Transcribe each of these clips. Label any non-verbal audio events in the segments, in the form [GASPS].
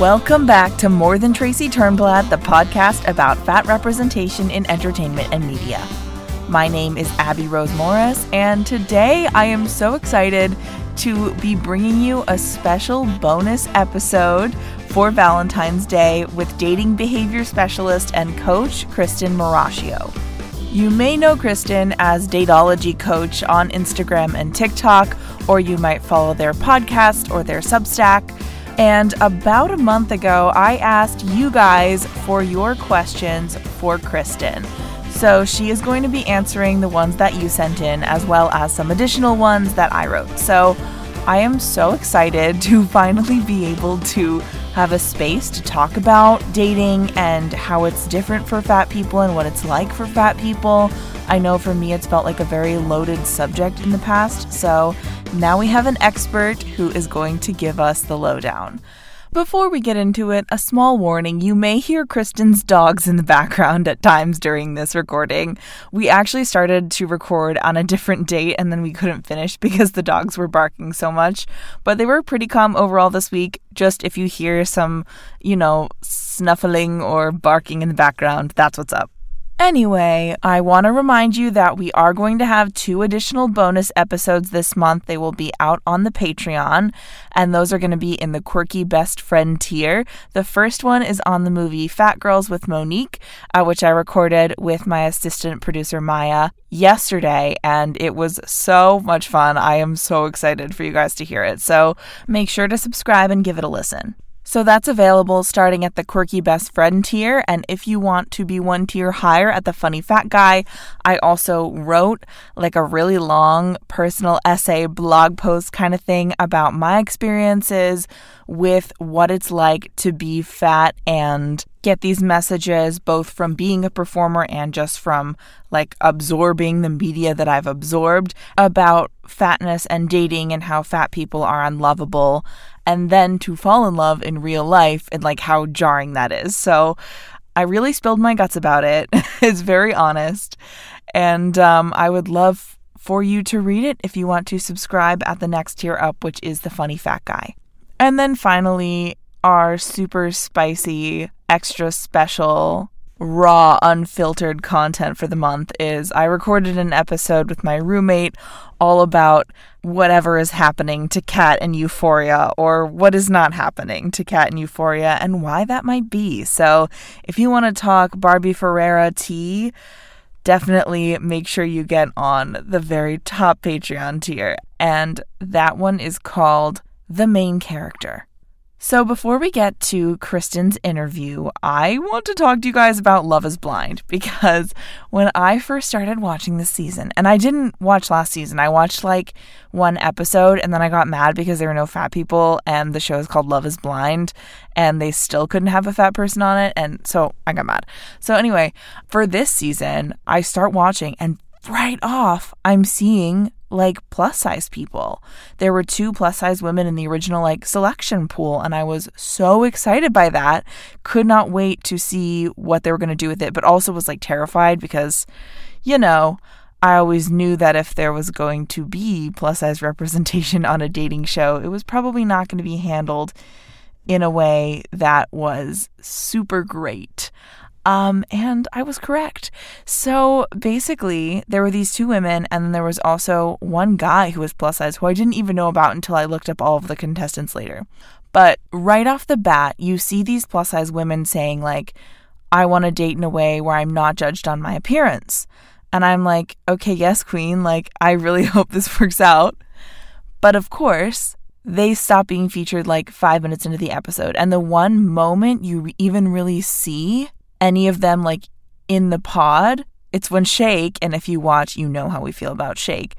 Welcome back to More Than Tracy Turnblad, the podcast about fat representation in entertainment and media. My name is Abby Rose Morris, and today I am so excited to be bringing you a special bonus episode for Valentine's Day with dating behavior specialist and coach Christan Marashio. You may know Christan as Dateology Coach on Instagram and TikTok, or you might follow their podcast or their Substack. And about a month ago, I asked you guys for your questions for Christan. So she is going to be answering the ones that you sent in, as well as some additional ones that I wrote. So I am so excited [LAUGHS] to finally be able to have a space to talk about dating and how it's different for fat people and what it's like for fat people. I know for me, it's felt like a very loaded subject in the past. So now we have an expert who is going to give us the lowdown. Before we get into it, a small warning you may hear Christan's dogs in the background at times during this recording. We actually started to record on a different date and then we couldn't finish [LAUGHS] because the dogs were barking so much, but they were pretty calm overall this week. Just if you hear some, you know, snuffling or barking in the background, that's what's up. Anyway, I want to remind you that we are going to have two additional bonus episodes this month. They will be out on the Patreon, and those are going to be in the quirky best friend tier. The first one is on the movie Phat Girlz with Mo'Nique, uh, which I recorded with my assistant producer Maya yesterday, and it was so much fun. I am so excited for you guys to hear it. So make sure to subscribe and give it a listen. So that's available starting at the Quirky Best Friend tier. And if you want to be one tier higher at the Funny Fat Guy, I also wrote like a really long personal essay, blog post kind of thing about my experiences with what it's like to be fat and get these messages both from being a performer and just from like absorbing the media that I've absorbed about fatness and dating and how fat people are unlovable and then to fall in love in real life and like how jarring that is. So I really spilled my guts about it. [LAUGHS] it's very honest. And um, I would love for you to read it if you want to subscribe at the next tier up, which is The Funny Fat Guy. And then finally, our super spicy, extra special raw, unfiltered content for the month is I recorded an episode with my roommate all about whatever is happening to Cat and Euphoria or what is not happening to Cat and Euphoria and why that might be. So if you want to talk Barbie Ferreira tea, definitely make sure you get on the very top Patreon tier. And that one is called The Main Character. So, before we get to Christan's interview, I want to talk to you guys about Love is Blind [LAUGHS] because when I first started watching this season, and I didn't watch last season, I watched like one episode and then I got mad because there were no fat people and the show is called Love is Blind and they still couldn't have a fat person on it. And so I got mad. So, anyway, for this season, I start watching and right off, I'm seeing like plus size people. There were two plus size women in the original like selection pool and I was so excited by that. Could not wait to see what they were going to do with it, but also was like terrified because you know, I always knew that if there was going to be plus size [LAUGHS] representation on a dating show, it was probably not going to be handled in a way that was super great. Um, and I was correct. So basically, there were these two women, and then there was also one guy who was plus size who I didn't even know about until I looked up all of the contestants later. But right off the bat, you see these plus size women saying, like, I want to date in a way where I'm not judged on my appearance. And I'm like, okay, yes, queen, like, I really [LAUGHS] hope this works out. But of course, they stop being featured like five minutes into the episode. And the one moment you even really see any of them like in the pod, it's when Shake, and if you watch, you know how we feel about Shake,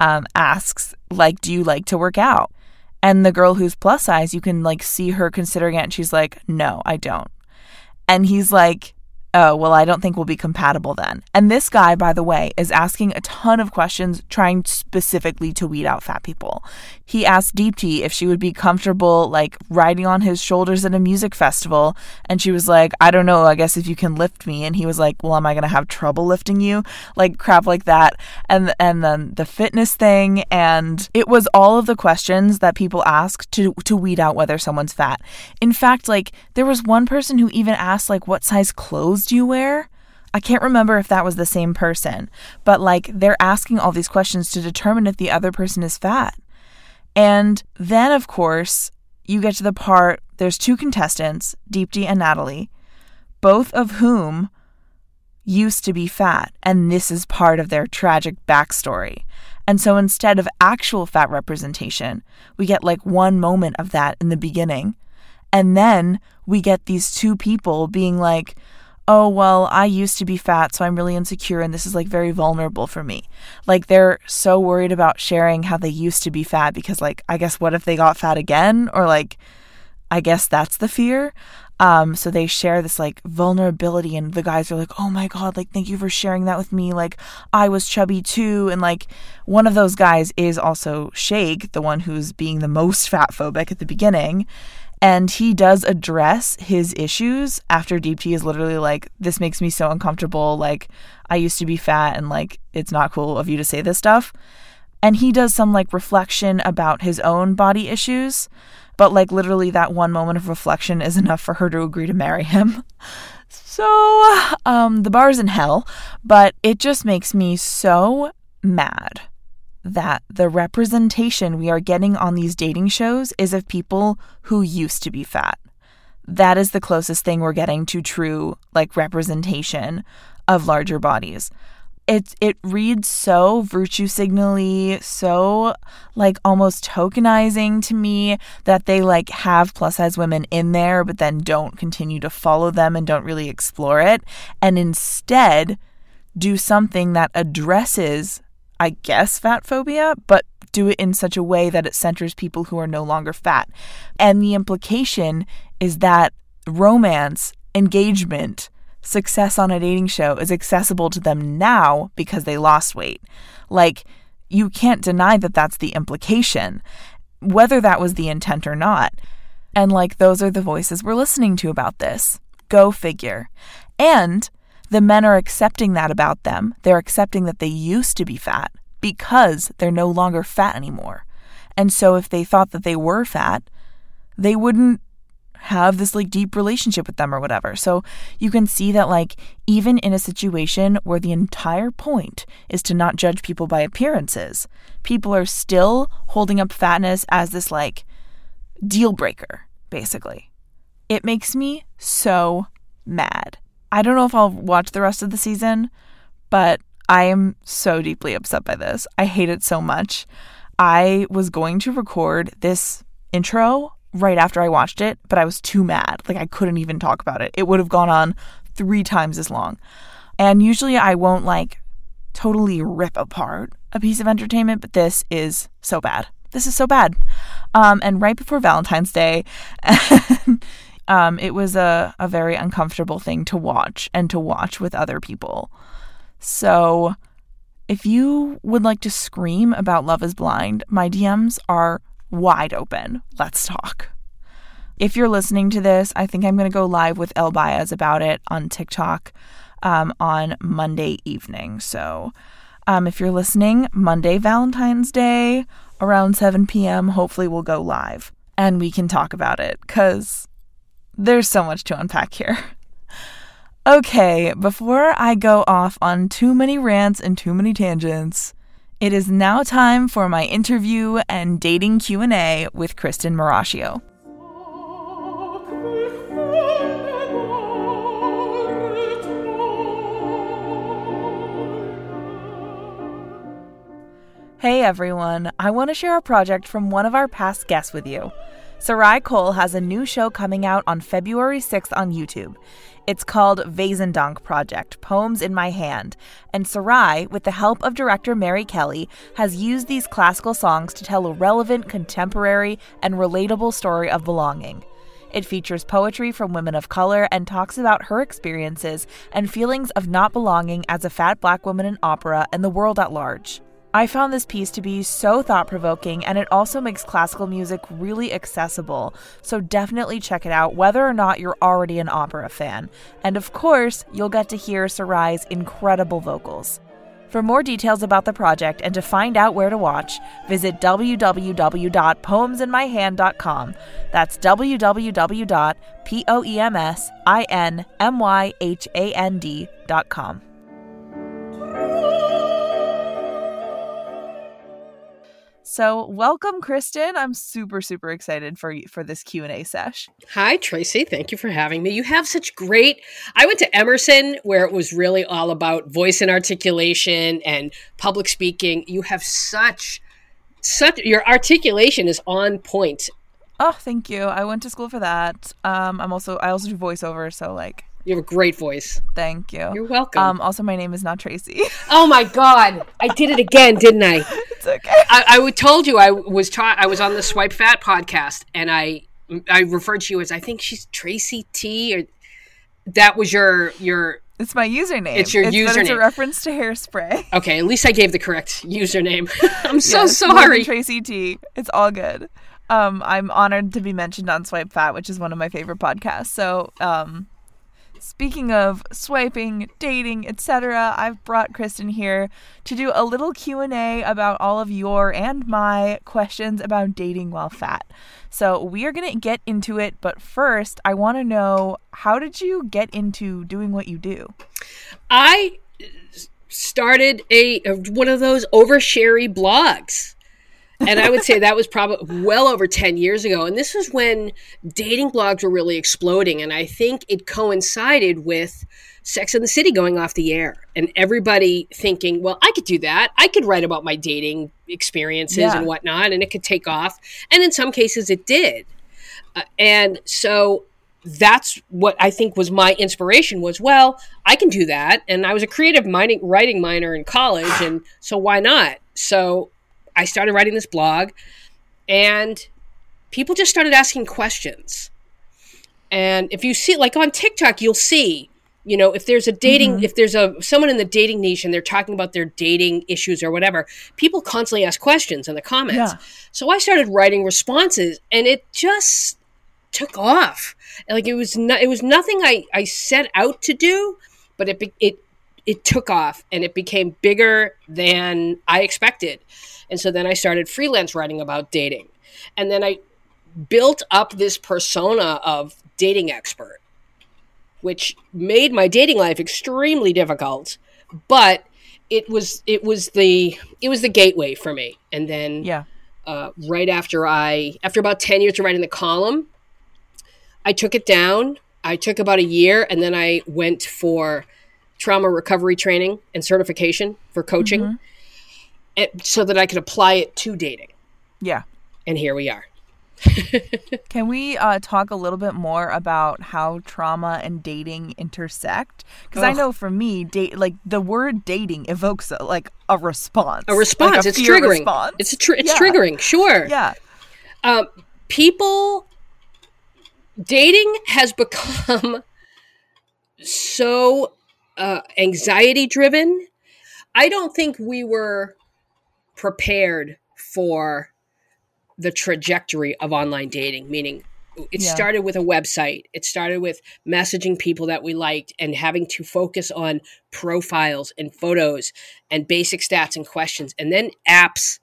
um, asks, like, do you like to work out? And the girl who's plus size, you can like see her considering it, and she's like, no, I don't. And he's like, oh, well, I don't think we'll be compatible then. And this guy, by the way, is asking a ton of questions trying specifically to weed out fat people. He asked Deepti if she would be comfortable, like, riding on his shoulders at a music festival. And she was like, I don't know, I guess if you can lift me. And he was like, well, am I going to have trouble lifting you? Like, crap like that. And, and then the fitness thing. And it was all of the questions that people ask to, to weed out whether someone's fat. In fact, like, there was one person who even asked, like, what size clothes do you wear? I can't remember if that was the same person, but like they're asking all these questions to determine if the other person is fat. And then, of course, you get to the part there's two contestants, Deepti and Natalie, both of whom used to be fat, and this is part of their tragic backstory. And so instead of actual fat representation, we get like one moment of that in the beginning. And then we get these two people being like, oh, well, I used to be fat, so I'm really insecure, and this is like very vulnerable for me. Like, they're so worried about sharing how they used to be fat because, like, I guess what if they got fat again? Or, like, I guess that's the fear. Um, so they share this like vulnerability, and the guys are like, oh my God, like, thank you for sharing that with me. Like, I was chubby too. And like, one of those guys is also Shake, the one who's being the most [LAUGHS] fat phobic at the beginning. And he does address his issues after Deepti is literally like, This makes me so uncomfortable. Like, I used to be fat and like, it's not cool of you to say this stuff. And he does some like reflection about his own body issues. But like, literally, that one moment of reflection is [LAUGHS] enough for her to agree to marry him. So, um, the bar's in hell, but it just makes me so mad that the representation we are getting on these dating shows is of people who used to be fat. That is the closest thing we're getting to true like representation of larger bodies. It it reads so virtue signally, so like almost tokenizing to me that they like have plus size women in there but then don't continue to follow them and don't really explore it and instead do something that addresses I guess, fat phobia, but do it in such a way that it centers people who are no longer fat. And the implication is that romance, engagement, success on a dating show is accessible to them now because they lost weight. Like, you can't deny that that's the implication, whether that was the intent or not. And like, those are the voices we're listening to about this. Go figure. And the men are accepting that about them. They're accepting that they used to be fat because they're no longer fat anymore. And so if they thought that they were fat, they wouldn't have this like deep relationship with them or whatever. So you can see that like even in a situation where the entire point is to not judge people by appearances, people are still holding up fatness as this like deal breaker, basically. It makes me so mad. I don't know if I'll watch the rest of the season, but I am so deeply upset by this. I hate it so much. I was going to record this intro right after I watched it, but I was too mad. Like, I couldn't even talk about it. It would have gone on three times as long. And usually I won't like totally rip apart a piece of entertainment, but this is so bad. This is so bad. Um, and right before Valentine's Day, [LAUGHS] um, it was a, a very uncomfortable thing to watch and to watch with other people. So if you would like to scream about Love is Blind, my DMs are wide open. Let's talk. If you're listening to this, I think I'm going to go live with El Baez about it on TikTok um, on Monday evening. So um, if you're listening, Monday, Valentine's Day, around 7 p.m., hopefully we'll go live and we can talk about it because there's so much to unpack here. [LAUGHS] Okay, before I go off on too many rants and too many tangents, it is now time for my interview and dating Q&A with Christan Marashio. Hey everyone, I want to share a project from one of our past guests with you. Sarai Cole has a new show coming out on February 6th on YouTube. It's called Wesendonck Project Poems in My Hand, and Sarai, with the help of director Mary Kelly, has used these classical songs to tell a relevant, contemporary, and relatable story of belonging. It features poetry from women of color and talks about her experiences and feelings of not belonging as a fat black woman in opera and the world at large. I found this piece to be so thought provoking, and it also makes classical music really accessible, so definitely check it out whether or not you're already an opera fan. And of course, you'll get to hear Sarai's incredible vocals. For more details about the project and to find out where to watch, visit www.poemsinmyhand.com. That's www.poemsinmyhand.com. So, welcome, Christan. I'm super, super excited for for this Q and A sesh. Hi, Tracy. Thank you for having me. You have such great. I went to Emerson, where it was really all about voice and articulation and public speaking. You have such, such. Your articulation is on point. Oh, thank you. I went to school for that. Um, I'm also I also do voiceover, so like you have a great voice. Thank you. You're welcome. Um, also, my name is not Tracy. [LAUGHS] oh my God, I did it again, didn't I? [LAUGHS] It's okay. I, I told you I was taught. I was on the Swipe Fat podcast, and I I referred to you as I think she's Tracy T, or that was your your. It's my username. It's your it's, username. It's a reference to hairspray. [LAUGHS] Okay, at least I gave the correct username. I'm so yes, sorry. Tracy T. It's all good. Um, I'm honored to be mentioned on Swipe Fat, which is one of my favorite podcasts. So, um, Speaking of swiping, dating, etc., I've brought Christan here to do a little Q&A about all of your and my questions about dating while fat. So, we are going to get into it, but first, I want to know how did you get into doing what you do? I started a, one of those oversharey blogs and I would say that was probably well over 10 years ago. And this was when dating blogs were really exploding. And I think it coincided with Sex in the City going off the air and everybody thinking, well, I could do that. I could write about my dating experiences yeah. and whatnot, and it could take off. And in some cases, it did. Uh, and so that's what I think was my inspiration was, well, I can do that. And I was a creative mining, writing minor in college. And so why not? So I started writing this blog and people just started asking questions. And if you see like on TikTok, you'll see, you know, if there's a dating mm-hmm. if there's a someone in the dating niche and they're talking about their dating issues or whatever, people constantly ask questions in the comments. Yeah. So I started writing responses and it just took off. Like it was not, it was nothing I I set out to do, but it it it took off and it became bigger than I expected. And so then I started freelance writing about dating. And then I built up this persona of dating expert, which made my dating life extremely difficult. But it was it was the it was the gateway for me. And then yeah. Uh, right after I after about 10 years of writing the column, I took it down. I took about a year and then I went for trauma recovery training and certification for coaching. Mm-hmm it, so that I could apply it to dating. Yeah. And here we are. [LAUGHS] Can we uh, talk a little bit more about how trauma and dating intersect? Because I know for me, date like the word dating evokes a, like a response. A response. Like a it's triggering. Response. It's tr- it's yeah. triggering. Sure. Yeah. Um, people dating has become so uh, anxiety driven. I don't think we were prepared for the trajectory of online dating, meaning it yeah. started with a website. It started with messaging people that we liked and having to focus on profiles and photos and basic stats and questions. And then apps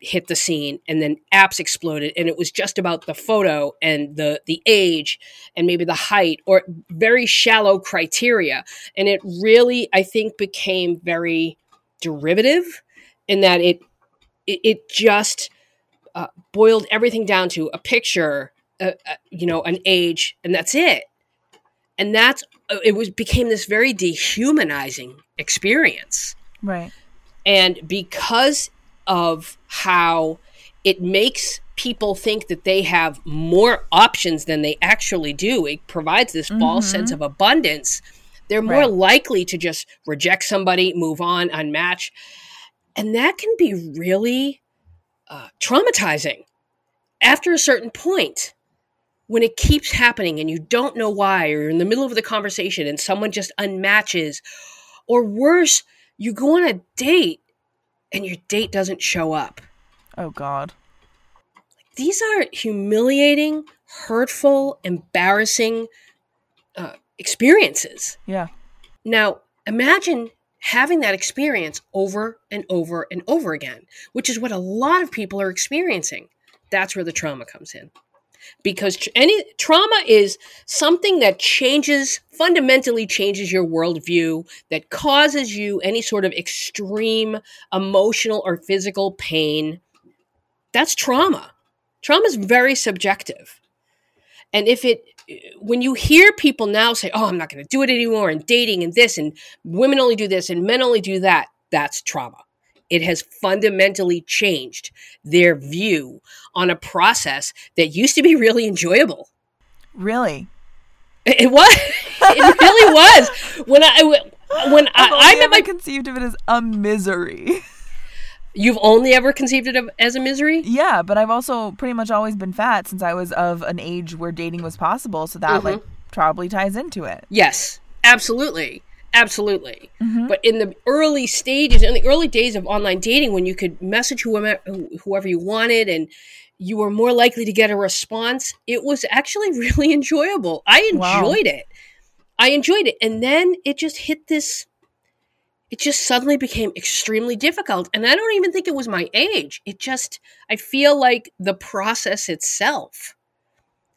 hit the scene and then apps exploded and it was just about the photo and the the age and maybe the height or very shallow criteria and it really I think became very derivative in that it it, it just uh, boiled everything down to a picture, uh, uh, you know, an age, and that's it. And that's uh, it was became this very dehumanizing experience, right? And because of how it makes people think that they have more options than they actually do, it provides this mm-hmm. false sense of abundance. They're more right. likely to just reject somebody, move on, unmatch. And that can be really uh, traumatizing after a certain point. when it keeps happening and you don't know why, or you're in the middle of the conversation and someone just unmatches, or worse, you go on a date and your date doesn't show up. Oh, God. These are humiliating, hurtful, embarrassing uh, experiences. Yeah. Now, imagine having that experience over and over and over again, which is what a lot of people are experiencing. That's where the trauma comes in. Because any trauma is something that changes, fundamentally changes your worldview, that causes you any sort of extreme emotional or physical pain. That's trauma. Trauma is very subjective. And if it when you hear people now say, "Oh, I'm not going to do it anymore," and dating and this, and women only do this, and men only do that, that's trauma. It has fundamentally changed their view on a process that used to be really enjoyable. Really? It was. [LAUGHS] It really was. When I when I, I met my, conceived of it as a misery. [LAUGHS] you've only ever conceived it of, as a misery. yeah, but I've also pretty much always been fat since I was of an age where dating was possible, so that like mm-hmm. probably ties into it. Yes, absolutely. Absolutely. Mm-hmm. But in the early stages, in the early days of online dating, when you could message whoever, whoever you wanted and you were more likely to get a response, it was actually [LAUGHS] really enjoyable. I Wow. enjoyed it. I enjoyed it. And then it just hit this, it just suddenly became extremely difficult. And I don't even think it was my age. It just, I feel like the process itself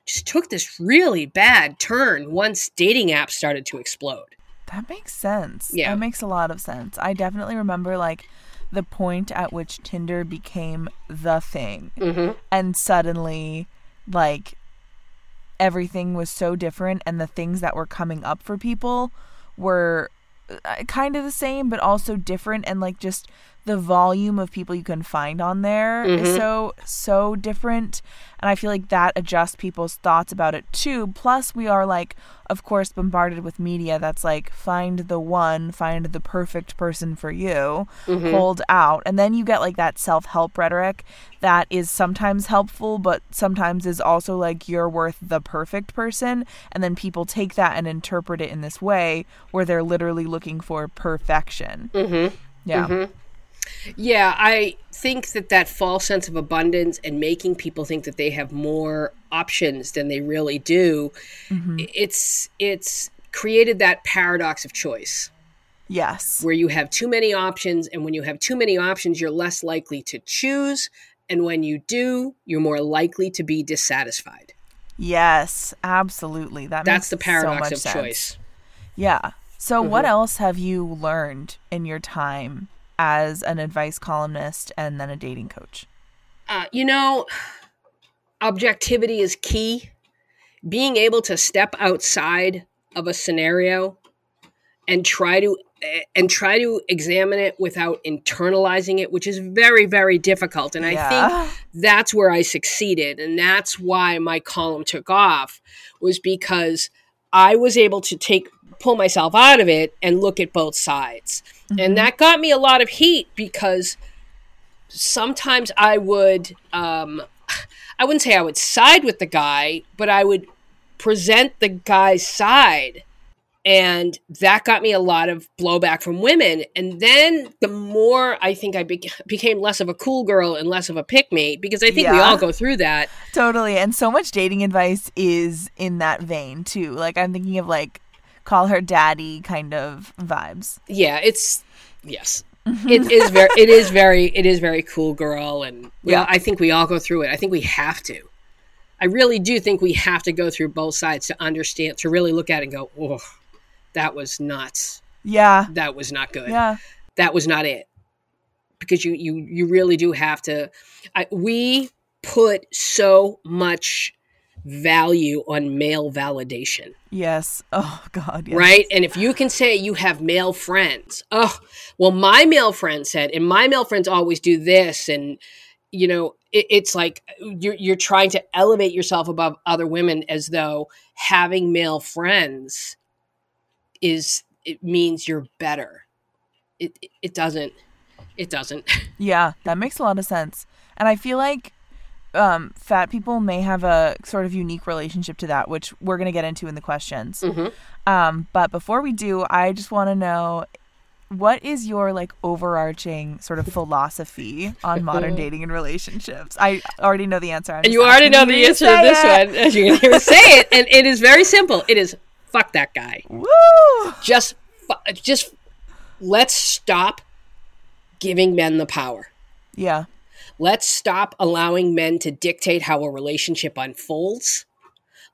just took this really bad turn once dating apps started to explode. That makes sense. Yeah. That makes a lot of sense. I definitely remember like the point at which Tinder became the thing. Mm-hmm. And suddenly, like, everything was so different, and the things that were coming up for people were Uh, kind of the same, but also different. And like, just the volume of people you can find on there is Mhm. so, so different. And I feel like that adjusts people's thoughts about it too. Plus, we are like, of course, bombarded with media that's like, find the one, find the perfect person for you, Mm-hmm. hold out. And then you get like that self help rhetoric that is sometimes helpful, but sometimes is also like, you're worth the perfect person. And then people take that and interpret it in this way where they're literally looking for perfection. Mm-hmm. Yeah. Yeah, I think that that false sense of abundance and making people think that they have more options than they really do, i- it's it's created that paradox of choice Yes. where you have too many options and when you have too many options you're less likely to choose and when you do, you're more likely to be dissatisfied. Yes, absolutely. That That's the so paradox much of sense. choice. Yeah. So, what Mhm. else have you learned in your time as an advice columnist and then a dating coach? Uh, you know, objectivity is key. Being able to step outside of a scenario and try to and try to examine it without internalizing it, which is very, very difficult. And I think that's where I succeeded. And that's why my column took off, was because I was able to take pull myself out of it and look at both sides. And that got me a lot of heat because sometimes I would um I wouldn't say I would side with the guy, but I would present the guy's side. And that got me a lot of blowback from women. And then the more I think I be- became less of a cool girl and less of a pick me, because I think we all go through that. Totally. And so much dating advice is in that vein too. Like I'm thinking of like call her daddy kind of vibes. Yeah, it's yes. [LAUGHS] it is very it is very it is very cool girl and Yeah. all, I think we all go through it. I think we have to. I really do think we have to go through both sides to understand to really look at it and go, "Oh, that was not Yeah. That was not good. Yeah. That was not it." Because you you you really do have to I, we put so much value on male validation. Yes. Oh god. Yes. right? And if you can say you have male friends, oh, well, my male friend said, and my male friends always do this, and you know, it, it's like you're you're trying to elevate yourself above other women as though having male friends is it means you're better. It it, it doesn't. It doesn't. [LAUGHS] Yeah, that makes a lot of sense. And I feel like um, fat people may have a sort of unique relationship to that, which we're going to get into in the questions. Um, but before we do, I just want to know what is your like overarching sort of philosophy on [LAUGHS] modern dating and relationships? I already know the answer. And you already know the answer to this it. one, as you can hear [LAUGHS] say it. And it is very simple. It is fuck that guy. Woo! Just, just let's stop giving men the power. Yeah. Let's stop allowing men to dictate how a relationship unfolds.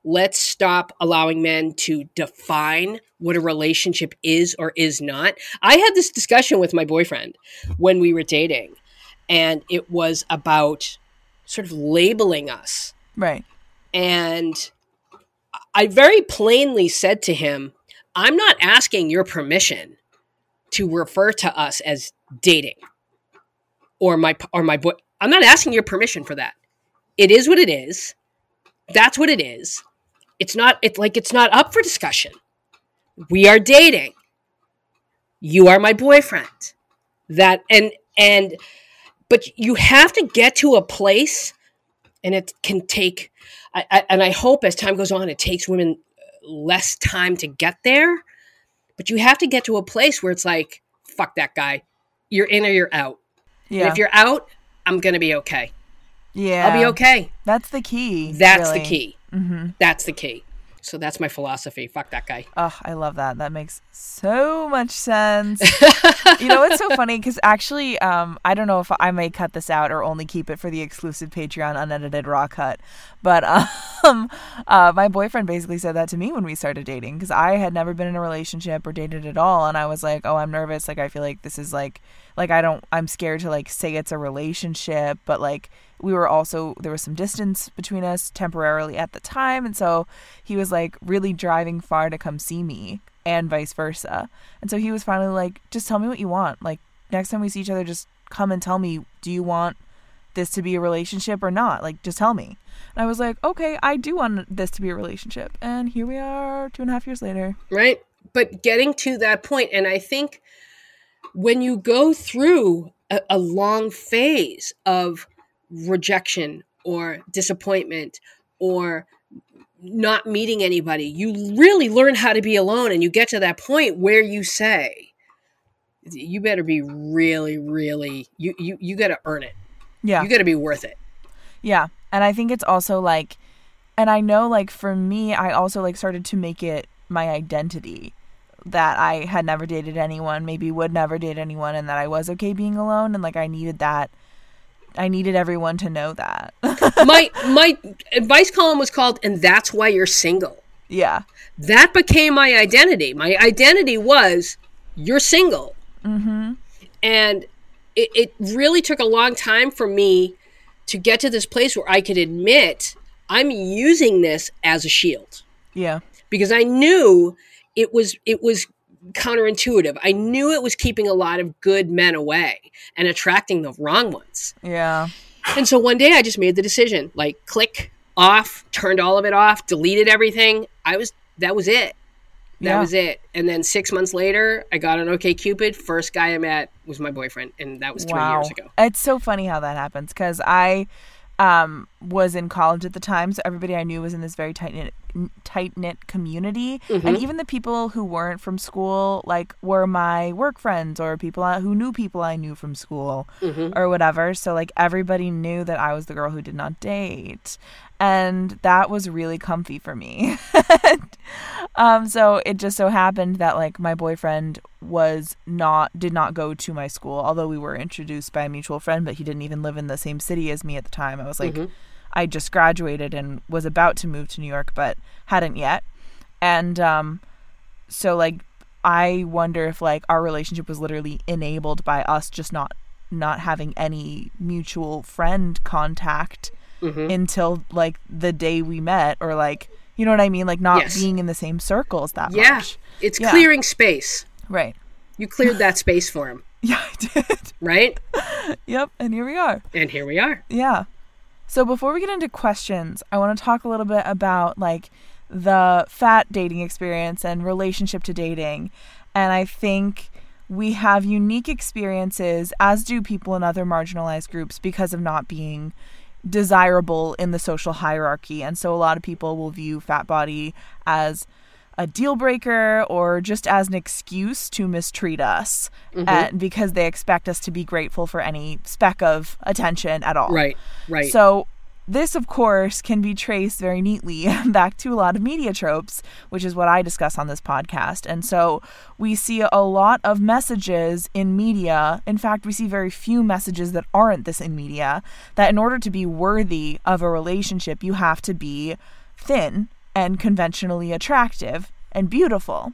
Let's stop allowing men to define what a relationship is or is not. I had this discussion with my boyfriend when we were dating, and it was about sort of labeling us. Right. And I very plainly said to him, I'm not asking your permission to refer to us as dating or my or my boy. I'm not asking your permission for that. It is what it is. That's what it is. It's not it's like it's not up for discussion. We are dating. You are my boyfriend. That and and but you have to get to a place and it can take I, I, and i hope as time goes on it takes women uh, less time to get there but you have to get to a place where it's like fuck that guy you're in or you're out Yeah. and if you're out i'm gonna be okay yeah. i'll be okay That's the key. that's the key Mm-hmm. that's the key so that's my philosophy fuck that guy Oh, I love that. That makes so much sense. [LAUGHS] you know, it's so funny because actually, um, I don't know if I may cut this out or only keep it for the exclusive Patreon unedited raw cut. But [LAUGHS] um, uh, my boyfriend basically said that to me when we started dating because I had never been in a relationship or dated at all, and I was like, "Oh, I'm nervous. Like, I feel like this is like, like I don't. I'm scared to like say it's a relationship, but like." We were also there was some distance between us temporarily at the time and so he was like really driving far to come see me and vice versa. And so he was finally like just tell me what you want. Like next time we see each other just come and tell me do you want this to be a relationship or not? Like just tell me. And i was like okay i do want this to be a relationship. And here we are two and a half years later. Right? But getting to that point and i think when you go through a, a long phase of rejection or disappointment or not meeting anybody. You really learn how to be alone and you get to that point where you say you better be really really you you, you got to earn it. Yeah. You got to be worth it. Yeah. And I think it's also like and I know like for me I also like started to make it my identity that I had never dated anyone, maybe would never date anyone and that I was okay being alone and like I needed that I needed everyone to know that. [LAUGHS] my my advice column was called and that's why you're single yeah. that became my identity. My identity was you're single. Mhm. And it, it really took a long time for me to get to this place where I could admit I'm using this as a shield Yeah. because I knew it was it was counterintuitive. I knew it was keeping a lot of good men away and attracting the wrong ones. Yeah. And so one day I just made the decision, like click off, turned all of it off, deleted everything. I was that was it. That Yeah. was it. And then six months later, I got an OK Cupid. First guy I met was my boyfriend, and that was three wow. years ago. It's so funny how that happens cuz I um was in college at the time so everybody I knew was in this very tight knit tight knit community Mm-hmm. and even the people who weren't from school like were my work friends or people who knew people I knew from school Mm-hmm. or whatever so like everybody knew that I was the girl who did not date and that was really comfy for me. [LAUGHS] Um so it just so happened that like my boyfriend was not did not go to my school although we were introduced by a mutual friend but he didn't even live in the same city as me at the time. I was like i just graduated and was about to move to new york but hadn't yet. And um so like i wonder if like our relationship was literally enabled by us just not not having any mutual friend contact Mhm. until like the day we met or like you know what i mean like not Yes. being in the same circles that much. Yeah, much it's Yeah. clearing space. right You cleared that space for him, [LAUGHS] yeah i did right? [LAUGHS] yep and here we are And here we are. Yeah. So before we get into questions, I want to talk a little bit about like the fat dating experience and relationship to dating. And I think we have unique experiences as do people in other marginalized groups because of not being desirable in the social hierarchy. And so a lot of people will view fat body as a deal breaker or just as an excuse to mistreat us Mm-hmm. and because they expect us to be grateful for any speck of attention at all. Right, right. So this of course can be traced very neatly [LAUGHS] back to a lot of media tropes, which is what I discuss on this podcast. And so we see a lot of messages in media. In fact, we see very few messages that aren't this in media that in order to be worthy of a relationship, you have to be thin and conventionally attractive and beautiful.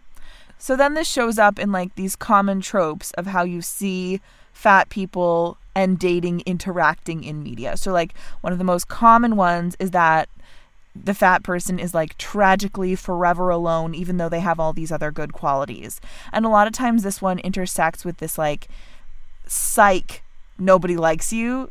So then this shows up in like these common tropes of how you see fat people and dating interacting in media. So like one of the most common ones is that the fat person is like tragically forever alone even though they have all these other good qualities. And a lot of times this one intersects with this like psych nobody likes you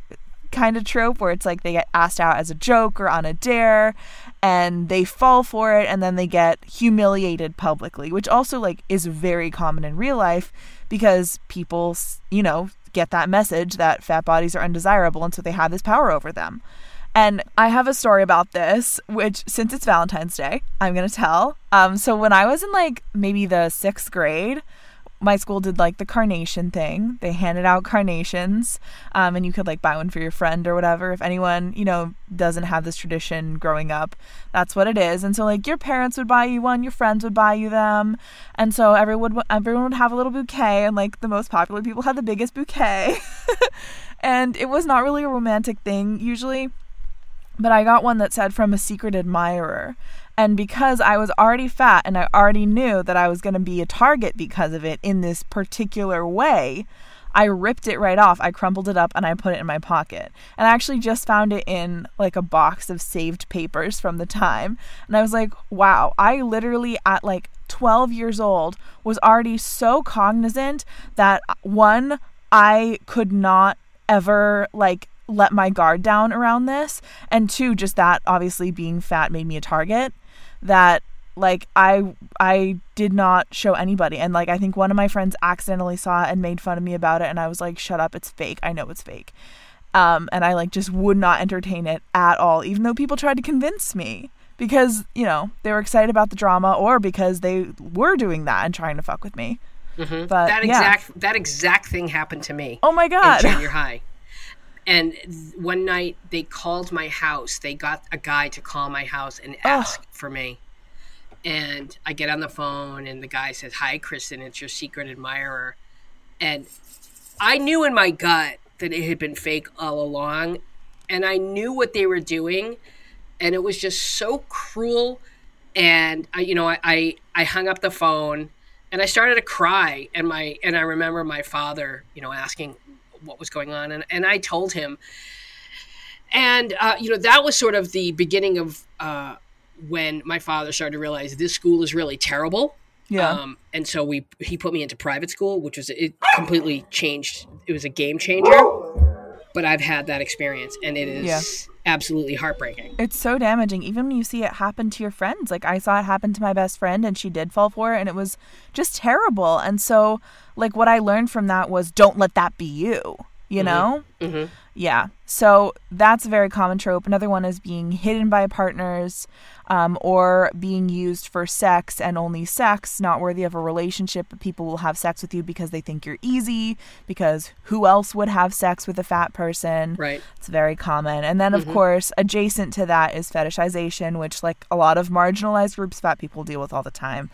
kind of trope where it's like they get asked out as a joke or on a dare and they fall for it and then they get humiliated publicly which also like is very common in real life because people you know get that message that fat bodies are undesirable and so they have this power over them and I have a story about this, which since it's Valentine's Day, I'm gonna tell. Um, so when I was in like maybe the sixth grade, my school did like the carnation thing. They handed out carnations, um, and you could like buy one for your friend or whatever. If anyone you know doesn't have this tradition growing up, that's what it is. And so like your parents would buy you one, your friends would buy you them, and so everyone would everyone would have a little bouquet, and like the most popular people had the biggest bouquet. [LAUGHS] and it was not really a romantic thing usually but I got one that said from a secret admirer. And because I was already fat and I already knew that I was going to be a target because of it in this particular way, I ripped it right off. I crumpled it up and I put it in my pocket. And I actually just found it in like a box of saved papers from the time. And I was like, wow, I literally at like 12 years old was already so cognizant that uh, one, I could not ever like let my guard down around this and two just that obviously being fat made me a target that like i i did not show anybody and like i think one of my friends accidentally saw it and made fun of me about it and i was like shut up it's fake i know it's fake um and i like just would not entertain it at all even though people tried to convince me because you know they were excited about the drama or because they were doing that and trying to fuck with me Mhm. but that yeah. exact that exact thing happened to me oh my god junior high. And one night they called my house. They got a guy to call my house and ask for me. And I get on the phone, and the guy says, "Hi, Christan. It's your secret admirer." And I knew in my gut that it had been fake all along, and I knew what they were doing, and it was just so cruel. And I, you know, I, I, I hung up the phone, and I started to cry. And my, and I remember my father, you know, asking what was going on, and and I told him. And uh, you know, that was sort of the beginning of uh, when my father started to realize this school is really terrible. yeah Um, and so we he put me into private school, which was it completely changed. It was a game changer. But I've had that experience, and it is Yeah. absolutely heartbreaking. It's so damaging, even when you see it happen to your friends. Like, I saw it happen to my best friend, and she did fall for it, and it was just terrible. And so, like, what I learned from that was don't let that be you, you know? hmm Yeah. So, that's a very common trope. Another one is being hidden by partners um, or being used for sex and only sex, not worthy of a relationship, but people will have sex with you because they think you're easy, because who else would have sex with a fat person? Right. It's very common. And then, of course, adjacent to that is fetishization, which, like a lot of marginalized groups, fat people deal with all the time.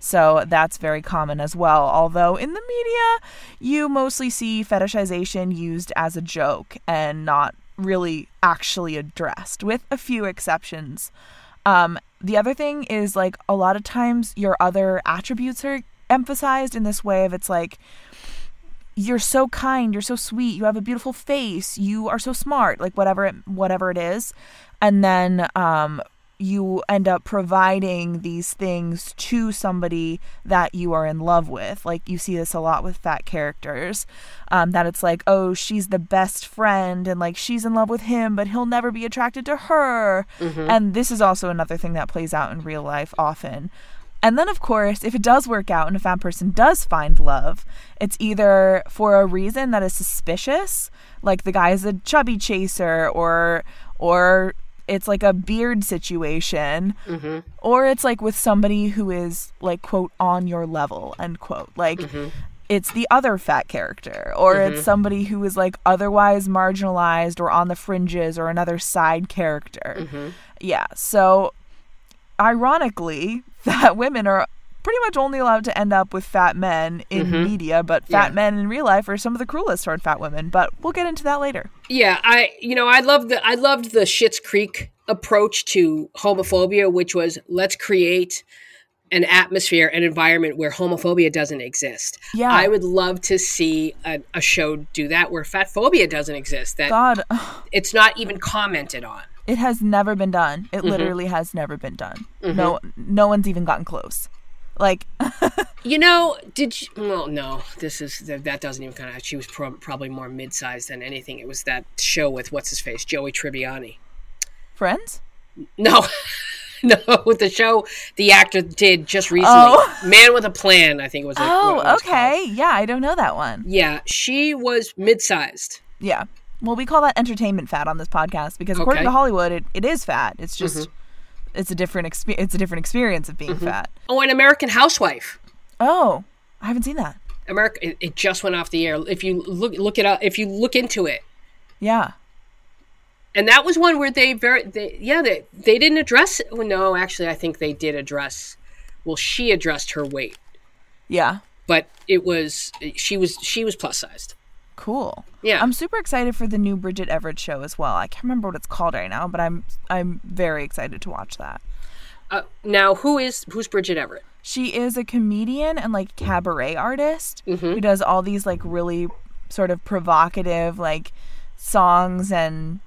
So that's very common as well. Although in the media, you mostly see fetishization used as a joke and not really actually addressed, with a few exceptions. Um, the other thing is like a lot of times your other attributes are emphasized in this way of it's like you're so kind, you're so sweet, you have a beautiful face, you are so smart, like whatever it, whatever it is. And then um you end up providing these things to somebody that you are in love with. Like you see this a lot with fat characters. Um, that it's like, oh, she's the best friend and like she's in love with him, but he'll never be attracted to her. And this is also another thing that plays out in real life often. And then, of course, if it does work out and a fat person does find love, it's either for a reason that is suspicious, like the guy is a chubby chaser, or or it's like a beard situation, hmm or it's like with somebody who is like quote on your level end quote. Like Mm-hmm. it's the other fat character. Or it's somebody who is like otherwise marginalized or on the fringes or another side character. Mm-hmm. yeah so ironically [LAUGHS] fat women are pretty much only allowed to end up with fat men in media but fat Yeah. men in real life are some of the cruelest toward fat women but we'll get into that later Yeah, I you know I love the I loved the Schitt's Creek approach to homophobia, which was let's create an atmosphere, an environment where homophobia doesn't exist. Yeah. I would love to see a, a show do that where fat phobia doesn't exist. That god it's not even commented on. It has never been done. Mm-hmm. It literally has never been done. No, no one's even gotten close. Like, [LAUGHS] You know, did you? Well, no. This is that, doesn't even kind of. She was pro- probably more mid-sized than anything. It was that show with what's his face, Joey Tribbiani. friends? No, [LAUGHS] no, with the show the actor did just recently. Oh. Man with a Plan, I think it was. it Oh, was called. okay. Yeah, I don't know that one. Yeah, she was mid-sized. Yeah. Well, we call that entertainment fat on this podcast because according Okay. to Hollywood, it, it is fat. It's just mm-hmm. It's a different expe- it's a different experience of being mm-hmm. fat. Oh, an American Housewife. Oh, I haven't seen that. America. It, it just went off the air. If you look look it up, if you look into it, Yeah. and that was one where they very, they, yeah, they they didn't address. Well, no, actually, I think they did address. Well, she addressed her weight, Yeah. but it was she was she was plus sized. Cool. Yeah. I'm super excited for the new Bridget Everett show as well. I can't remember what it's called right now, but I'm I'm very excited to watch that. Uh, now, who is who's Bridget Everett? She is a comedian and like cabaret artist Mm-hmm. who does all these like really sort of provocative like songs and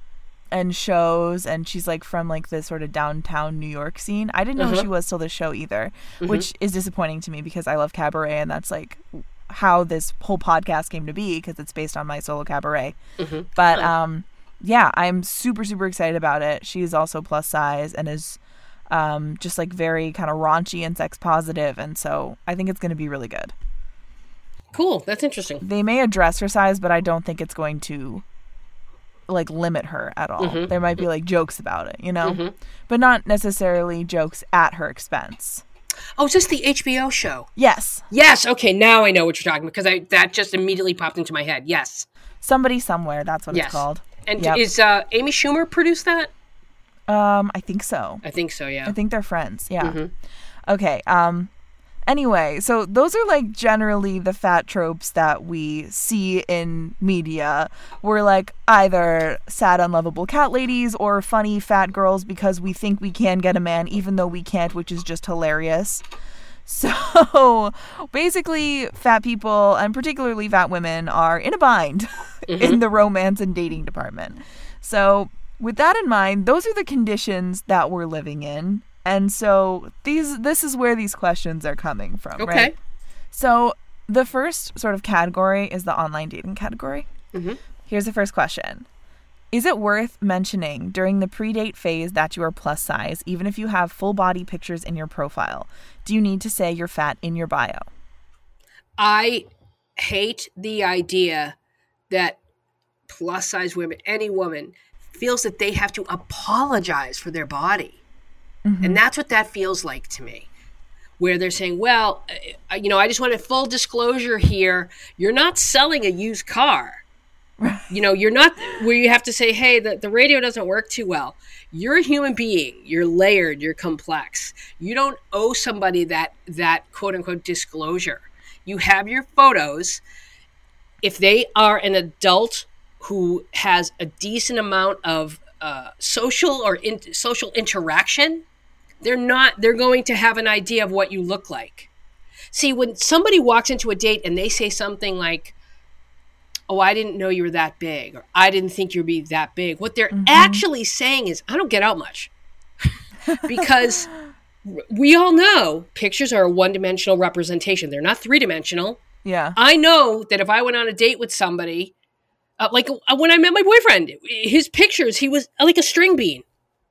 and shows and she's like from like the sort of downtown New York scene. I didn't know Uh-huh. who she was till the show either, Mm-hmm. which is disappointing to me because I love cabaret and that's like how this whole podcast came to be because it's based on my solo cabaret. Mm-hmm. But um yeah, I'm super super excited about it. She is also plus size and is um just like very kind of raunchy and sex positive and so I think it's going to be really good. Cool, that's interesting. They may address her size, but I don't think it's going to like limit her at all. Mm-hmm. There might be like jokes about it, you know? But not necessarily jokes at her expense. Oh, is this the HBO show? Yes. Yes. Okay, now I know what you're talking about because I that just immediately popped into my head. Yes. Somebody somewhere, that's what Yes. it's called. And Yep. is uh, Amy Schumer produced that? Um I think so. I think so. Yeah. I think they're friends. Yeah. Mm-hmm. Okay. Um anyway, so those are like generally the fat tropes that we see in media. We're like either sad unlovable cat ladies or funny fat girls because we think we can get a man even though we can't, which is just hilarious. [LAUGHS] So basically, fat people and particularly fat women are in a bind [LAUGHS] in mm-hmm. the romance and dating department. So, with that in mind, those are the conditions that we're living in. And so these this is where these questions are coming from, right? Okay. right? So, the first sort of category is the online dating category. Mhm. Here's the first question. Is it worth mentioning during the pre-date phase that you are plus size even if you have full body pictures in your profile? Do you need to say you're fat in your bio? I hate the idea that plus size women, any woman, feels that they have to apologize for their body. And that's what that feels like to me. Where they're saying, well, uh, you know, I just want a full disclosure here. You're not selling a used car. [LAUGHS] You know, you're not where you have to say, hey, the, the radio doesn't work too well. You're a human being. You're layered. You're complex. You don't owe somebody that that quote unquote disclosure. You have your photos. If they are an adult who has a decent amount of uh, social or in, social interaction, they're not. They're going to have an idea of what you look like. See, when somebody walks into a date and they say something like, oh, I didn't know you were that big, or I didn't think you'd be that big. What they're actually saying is, I don't get out much. [LAUGHS] because we all know pictures are a one dimensional representation, they're not three dimensional. Yeah. I know that if I went on a date with somebody, uh, like uh, when I met my boyfriend, his pictures, he was like a string bean.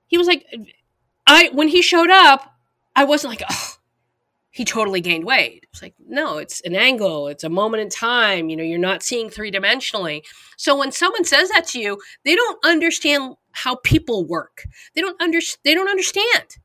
He was like, I, when he showed up, I wasn't like, oh, he totally gained weight. It's like, no, it's an angle, it's a moment in time. You know, you're not seeing three dimensionally. So when someone says that to you, they don't understand how people work. They don't under, they don't understand.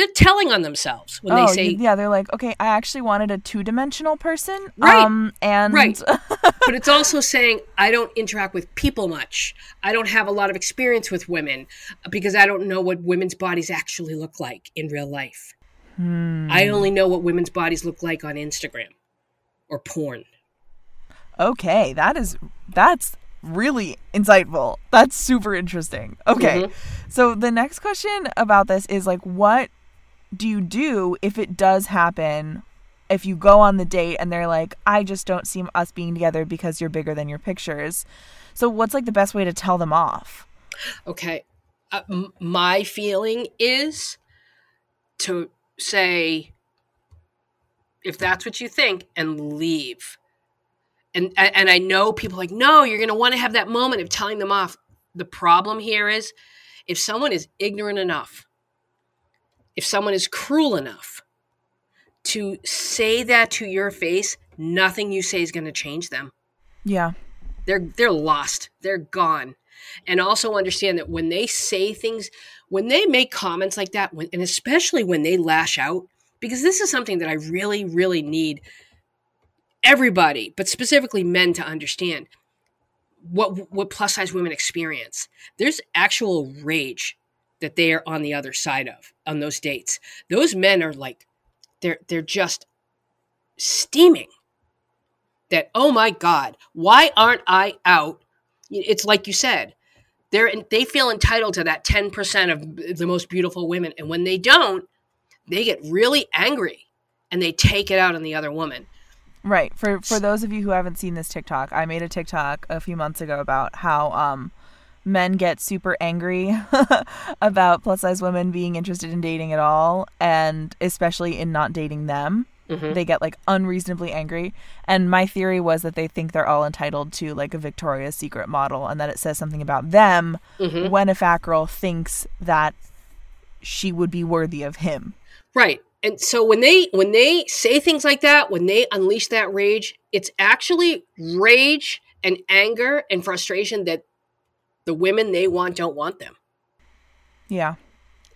They're telling on themselves when oh, they say, yeah, they're like, okay, I actually wanted a two dimensional person. Right. Um, and Right. [LAUGHS] but it's also saying I don't interact with people much. I don't have a lot of experience with women because I don't know what women's bodies actually look like in real life. I only know what women's bodies look like on Instagram or porn. okay, that is that's really insightful. That's super interesting. Okay. Mhm. So the next question about this is like what do you do if it does happen? If you go on the date and they're like, I just don't see us being together because you're bigger than your pictures. So what's like the best way to tell them off? Okay. Uh, m- my feeling is to say, if that's what you think, and leave. And and I know people like, no, you're going to want to have that moment of telling them off. The problem here is, if someone is ignorant enough, if someone is cruel enough to say that to your face, nothing you say is going to change them. Yeah. they're they're lost. They're gone. And also understand that when they say things when they make comments like that when, and especially when they lash out because this is something that i really really need everybody but specifically men to understand what what plus size women experience. There's actual rage that they are on the other side of on those dates. Those men are like they're they're just steaming. That oh my god why aren't i out? It's like you said they're they feel entitled to that 10% of the most beautiful women and when they don't they get really angry and they take it out on the other woman. Right. For for those of you who haven't seen this TikTok, I made a TikTok a few months ago about how um men get super angry [LAUGHS] about plus size women being interested in dating at all and especially in not dating them. Mhm. They get like unreasonably angry. And my theory was that they think they're all entitled to like a Victoria's Secret model and that it says something about them Mhm. when a fat girl thinks that she would be worthy of him. right and so when they when they say things like that when they unleash that rage it's actually rage and anger and frustration that the women they want don't want them Yeah.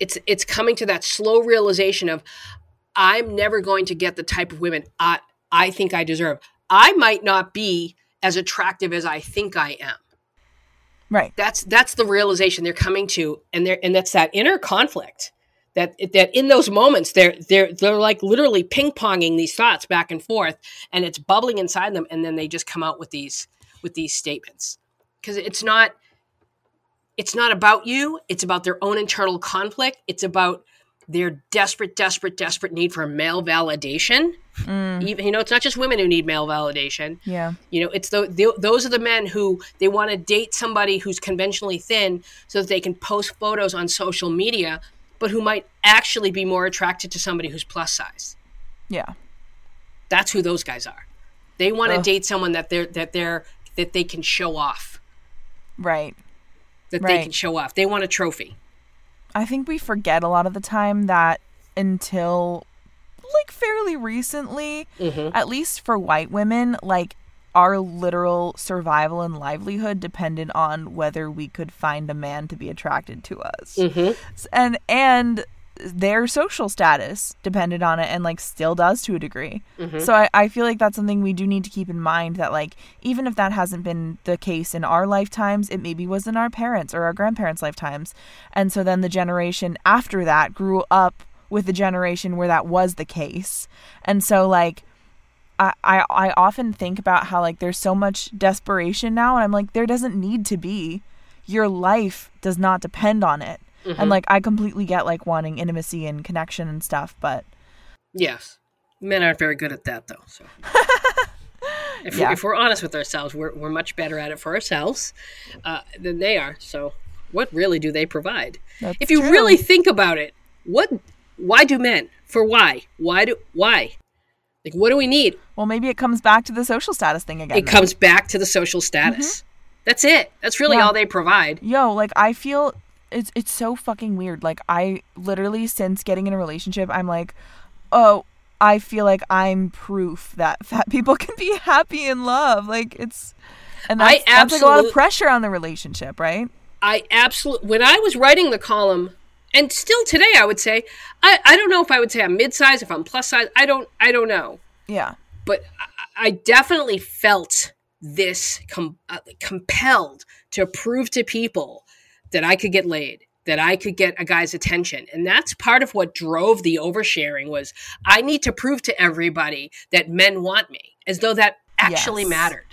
it's it's coming to that slow realization of I'm never going to get the type of women I I think I deserve. I might not be as attractive as I think I am. Right. That's that's the realization they're coming to, and they're and that's that inner conflict that that in those moments they're they're they're like literally ping ponging these thoughts back and forth, and it's bubbling inside them, and then they just come out with these with these statements because it's not it's not about you. It's about their own internal conflict. It's about their desperate desperate desperate need for male validation. Mm, even you know it's not just women who need male validation. Yeah. you know it's the, the those are the men who they want to date somebody who's conventionally thin so that they can post photos on social media but who might actually be more attracted to somebody who's plus size. Yeah. that's who those guys are. They want to date someone that they're that they're that they can show off. Right. That they can show off they want a trophy I think we forget a lot of the time that until like fairly recently, mm-hmm. at least for white women, like our literal survival and livelihood depended on whether we could find a man to be attracted to us. Mm-hmm. And and their social status depended on it and like still does to a degree. Mhm. So I, I feel like that's something we do need to keep in mind that like even if that hasn't been the case in our lifetimes, it maybe was in our parents or our grandparents' lifetimes. And so then the generation after that grew up with the generation where that was the case. And so like I, I I often think about how like there's so much desperation now and I'm like there doesn't need to be. Your life does not depend on it. Mm-hmm. And like I completely get like wanting intimacy and connection and stuff, but Yes. Men aren't very good at that, though. So, [LAUGHS] if, Yeah. we're, if we're honest with ourselves, we're, we're much better at it for ourselves uh, than they are. So, what really do they provide? that's if you true. really think about it, what? Why do men? For why? Why do? Why? Like, what do we need? Well, maybe it comes back to the social status thing again. It comes back to the social status. That's it. That's really Mm-hmm. Yeah. all they provide. Yo, like I feel it's it's so fucking weird. Like I literally since getting in a relationship, I'm like, oh, I feel like I'm proof that [LAUGHS] fat people can be happy in love. Like it's and that's, I that's like a lot of pressure on the relationship, right? I absolutely when I was writing the column, and still today, I would say I, I don't know if I would say I'm mid size, if I'm plus size. I don't I don't know, Yeah. but I, I definitely felt this com- uh, compelled to prove to people that I could get laid, that I could get a guy's attention, and that's part of what drove the oversharing. Was I need to prove to everybody that men want me, as though that actually Yes. mattered.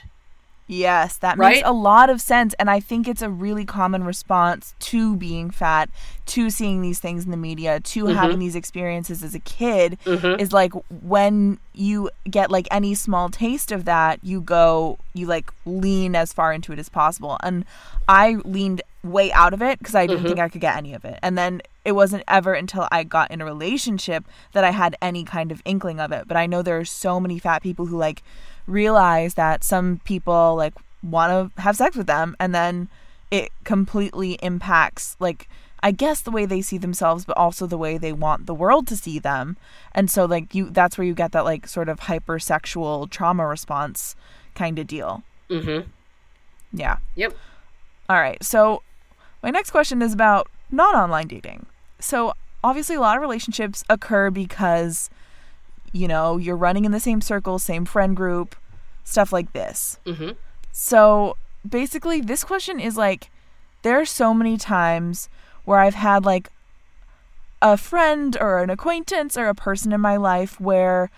Yes, that Right? makes a lot of sense. And I think it's a really common response to being fat, to seeing these things in the media, to Mm-hmm. having these experiences as a kid is like when you get like any small taste of that, you go, you like lean as far into it as possible. And I leaned way out of it because I Mm-hmm. didn't think I could get any of it. And then it wasn't ever until I got in a relationship that I had any kind of inkling of it. But I know there are so many fat people who like realize that some people like want to have sex with them and then it completely impacts like I guess the way they see themselves but also the way they want the world to see them. And so like you that's where you get that like sort of hypersexual trauma response kind of deal. Mm-hmm. Yeah. Yep. All right. So my next question is about non-online dating. So obviously a lot of relationships occur because you know, you're running in the same circle, same friend group, stuff like this. Mm-hmm. So basically this question is like there are so many times where I've had like a friend or an acquaintance or a person in my life where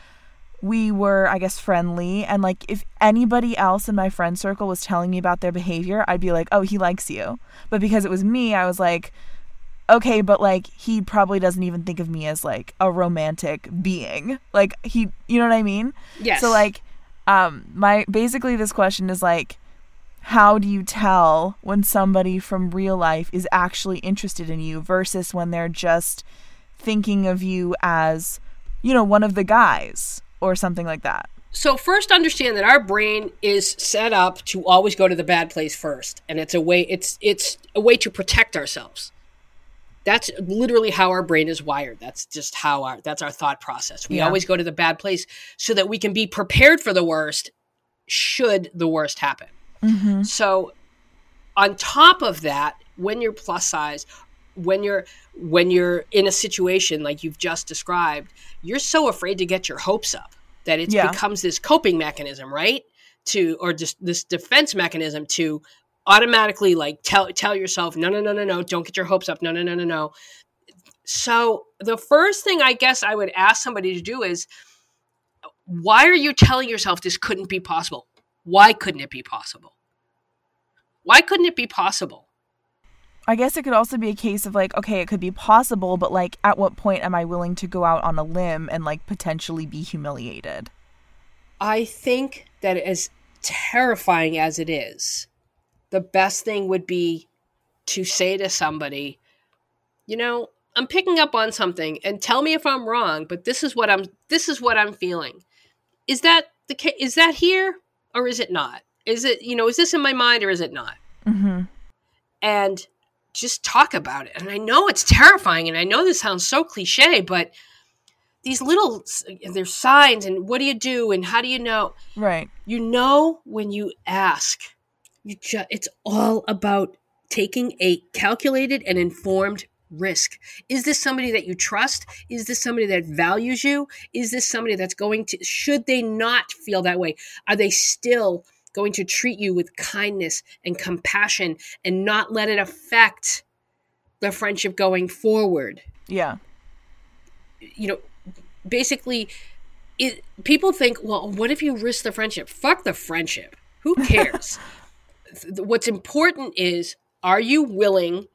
we were I guess friendly and like if anybody else in my friend circle was telling me about their behavior, I'd be like, "Oh, he likes you." But because it was me, I was like, "Okay, but like he probably doesn't even think of me as like a romantic being." Like he, you know what I mean? Yes. So like um my basically this question is like how do you tell when somebody from real life is actually interested in you versus when they're just thinking of you as you know one of the guys or something like that. So first understand that our brain is set up to always go to the bad place first and it's a way it's it's a way to protect ourselves. That's literally how our brain is wired. That's just how our that's our thought process. We Yeah. always go to the bad place so that we can be prepared for the worst should the worst happen. Mm-hmm. So on top of that, when you're plus size, when you're when you're in a situation like you've just described, you're so afraid to get your hopes up that it Yeah. becomes this coping mechanism, right? To or just this defense mechanism to automatically like tell tell yourself, no, no, no, no, no, don't get your hopes up, no, no, no, no, no. So the first thing I guess I would ask somebody to do is, why are you telling yourself this couldn't be possible? Why couldn't it be possible? Why couldn't it be possible? I guess it could also be a case of like okay, it could be possible, but like at what point am I willing to go out on a limb and like potentially be humiliated? I think that as terrifying as it is, the best thing would be to say to somebody, you know, I'm picking up on something and tell me if I'm wrong, but this is what I'm this is what I'm feeling. Is that the ca- is that here or is it not? Is it, you know, is this in my mind or is it not? Mhm. and just talk about it. And I know it's terrifying, and I know this sounds so cliche, but these little there's signs, and what do you do, and how do you know? Right. You know when you ask. You just it's all about taking a calculated and informed risk. Is this somebody that you trust? Is this somebody that values you? Is this somebody that's going to should they not feel that way? Are they still going to treat you with kindness and compassion and not let it affect the friendship going forward? Yeah. you know, basically, it, people think, well, what if you risk the friendship? Fuck the friendship. Who [LAUGHS] cares? What's important is, are you willing?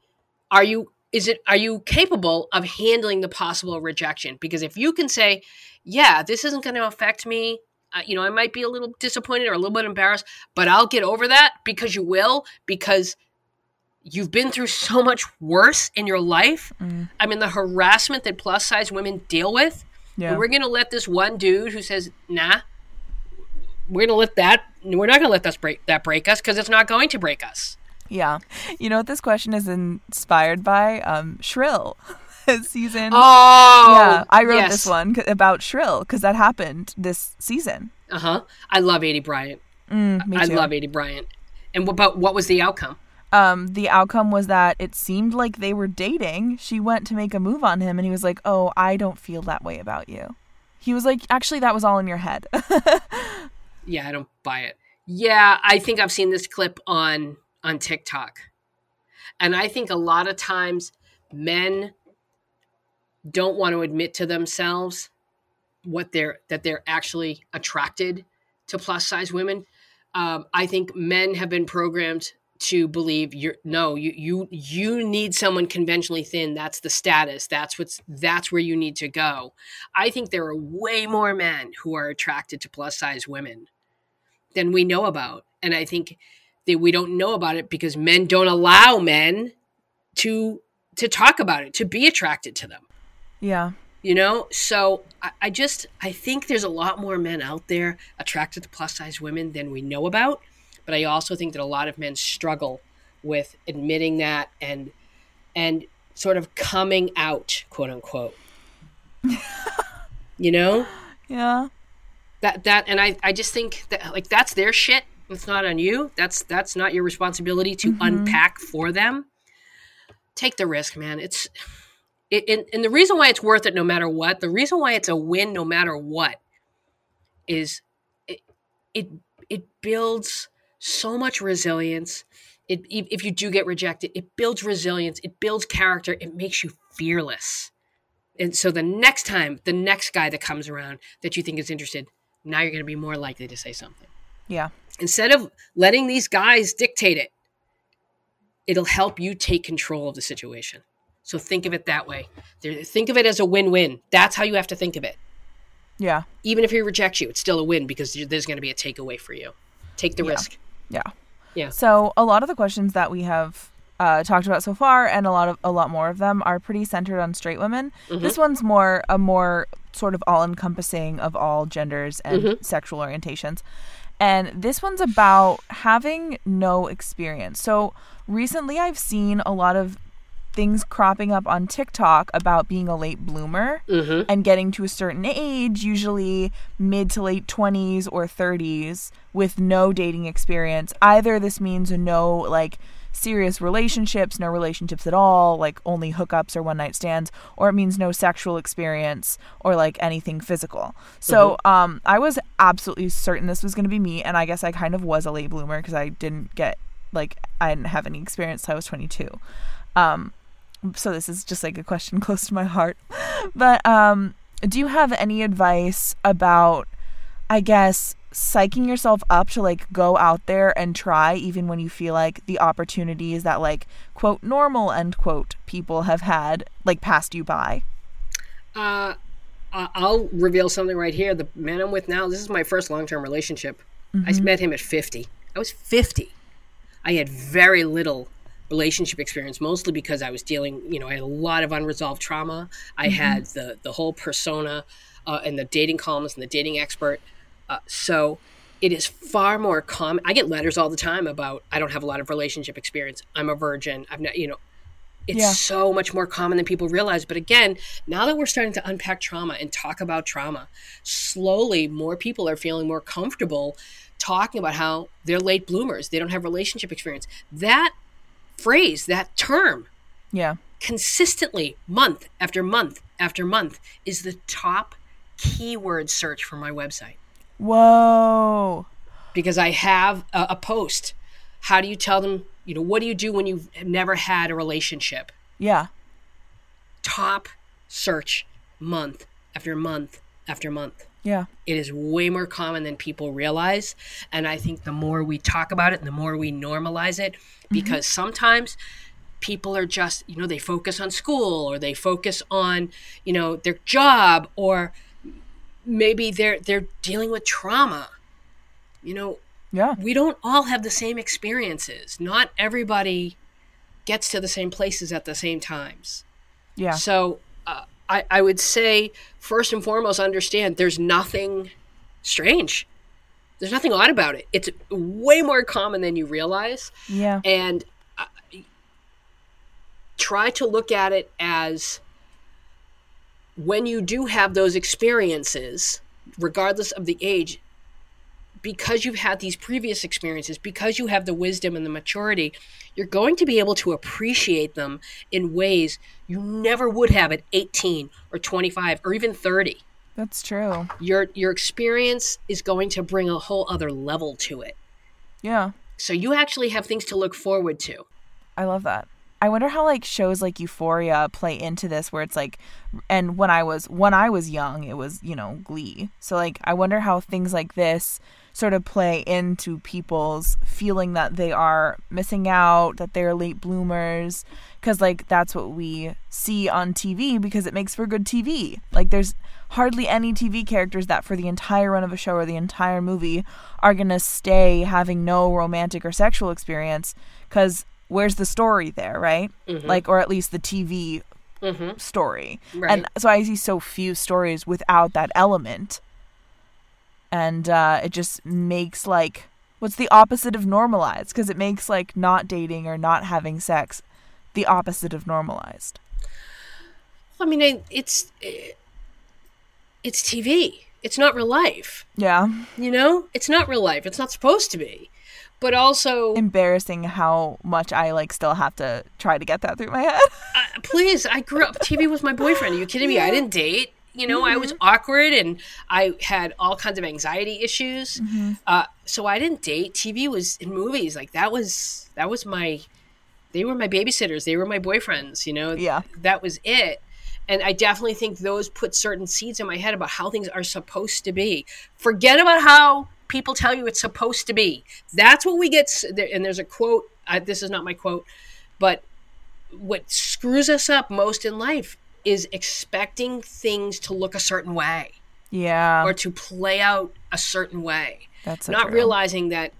Are you is it are you capable of handling the possible rejection? Because if you can say, yeah, this isn't going to affect me. Uh, you know, I might be a little disappointed or a little bit embarrassed, but I'll get over that because you will, because you've been through so much worse in your life. I mean, the harassment that plus size women deal with. Yeah. We're going to let this one dude who says, nah, we're going to let that, we're not going to let that break, that break us because it's not going to break us. Yeah. You know what this question is inspired by? Um, Shrill. [LAUGHS] season. Oh, yeah, I wrote yes. this one about Shrill because that happened this season. Uh huh. I love Aidy Bryant. Mm, I love Aidy Bryant. And what about what was the outcome? um, the outcome was that it seemed like they were dating. She went to make a move on him, and he was like, "Oh, I don't feel that way about you." He was like, "Actually, that was all in your head." [LAUGHS] Yeah, I don't buy it. Yeah, I think I've seen this clip on on TikTok. And I think a lot of times men don't want to admit to themselves what they're that they're actually attracted to plus size women. Um, I think men have been programmed to believe you're no you you you need someone conventionally thin. That's the status. That's what's that's where you need to go. I think there are way more men who are attracted to plus size women than we know about. And i think that we don't know about it because men don't allow men to to talk about it to be attracted to them yeah, you know? So I, I just i think there's a lot more men out there attracted to plus size women than we know about but i also think that a lot of men struggle with admitting that and and sort of coming out quote unquote. You know? [LAUGHS] Yeah, that that and i i just think that like that's their shit. It's not on you. That's that's not your responsibility to mm-hmm. unpack for them. Take the risk man. It's it, and, and the reason why it's worth it no matter what the reason why it's a win no matter what is it it, it builds so much resilience. It, if if you do get rejected it builds resilience. It builds character. It makes you fearless. And so the next time the next guy that comes around that you think is interested now you're going to be more likely to say something. Yeah, instead of letting these guys dictate it it'll help you take control of the situation so think of it that way think of it as a win-win that's how you have to think of it yeah, even if he rejects you it's still a win because there's going to be a takeaway for you take the Yeah. risk yeah. Yeah. So a lot of the questions that we have uh, talked about so far, and a lot of a lot more of them, are pretty centered on straight women. This one's more a more sort of all encompassing of all genders and sexual orientations. And this one's about having no experience. So recently I've seen a lot of things cropping up on TikTok about being a late bloomer and getting to a certain age, usually mid to late 20s or 30s, with no dating experience. Either this means no like serious relationships, no relationships at all, like only hookups or one night stands, or it means no sexual experience or like anything physical. So um, I was absolutely certain this was going to be me, and I guess I kind of was a late bloomer because I didn't get like I didn't have any experience till I was 22. Um, so this is just like a question [LAUGHS] close to my heart. But um, do you have any advice about, I guess, psyching yourself up to like go out there and try, even when you feel like the opportunities that like quote normal end quote people have had like passed you by? Uh, I'll reveal something right here. The man I'm with now, this is my first long term relationship. I met him at 50. I was 50. I had very little relationship experience, mostly because I was dealing, you know, I had a lot of unresolved trauma. I had the, the whole persona uh, and the dating columns and the dating expert. Uh, so it is far more common. I get letters all the time about I don't have a lot of relationship experience. I'm a virgin. I've not, you know, it's Yeah. so much more common than people realize. But again, now that we're starting to unpack trauma and talk about trauma, slowly more people are feeling more comfortable talking about how they're late bloomers. They don't have relationship experience. That phrase, that term, Yeah. consistently, month after month after month, is the top keyword search for my website Whoa. because I have a, a post. How do you tell them, you know, what do you do when you've never had a relationship? Yeah. Top search month after month after month. Yeah. It is way more common than people realize. And I think the more we talk about it, the more we normalize it, mm-hmm. because sometimes people are just, you know, they focus on school or they focus on, you know, their job or maybe they're they're dealing with trauma. You know, Yeah. we don't all have the same experiences. Not everybody gets to the same places at the same times. Yeah. So I, I would say, first and foremost, understand there's nothing strange. There's nothing odd about it. It's way more common than you realize. Yeah. And uh, try to look at it as when you do have those experiences, regardless of the age, because you've had these previous experiences, because you have the wisdom and the maturity, you're going to be able to appreciate them in ways you never would have at 18 or 25 or even 30. That's true. Your your experience is going to bring a whole other level to it. Yeah. So you actually have things to look forward to. I love that. I wonder how like shows like Euphoria play into this where it's like and when I was when I was young it was, you know, Glee. So like I wonder how things like this sort of play into people's feeling that they are missing out, that they're late bloomers cuz like that's what we see on TV because it makes for good TV. Like there's hardly any TV characters that for the entire run of a show or the entire movie are to stay having no romantic or sexual experience cuz where's the story there, right? Mhm. Like, or at least the TV Mhm. story. Right. And so I see so few stories without that element. And uh, it just makes like, what's the opposite of normalized? Because it makes like not dating or not having sex the opposite of normalized. I mean, it's it's TV. It's not real life. Yeah. You know, it's not real life. It's not supposed to be. But also, Embarrassing how much I like still have to try to get that through my head. [LAUGHS] uh, please, I grew up. TV was my boyfriend. Are you kidding me? I didn't date. You know, I was mm-hmm. awkward and I had all kinds of anxiety issues. Mm-hmm. Uh, so I didn't date. TV was in movies. Like that was that was my. They were my babysitters. They were my boyfriends. You know. Yeah. That was it. And I definitely think those put certain seeds in my head about how things are supposed to be. Forget about how people tell you it's supposed to be. That's what we get. And there's a quote. I, this is not my quote, but what screws us up most in life is expecting things to look a certain way yeah. or to play out a certain way, that's so not true. realizing that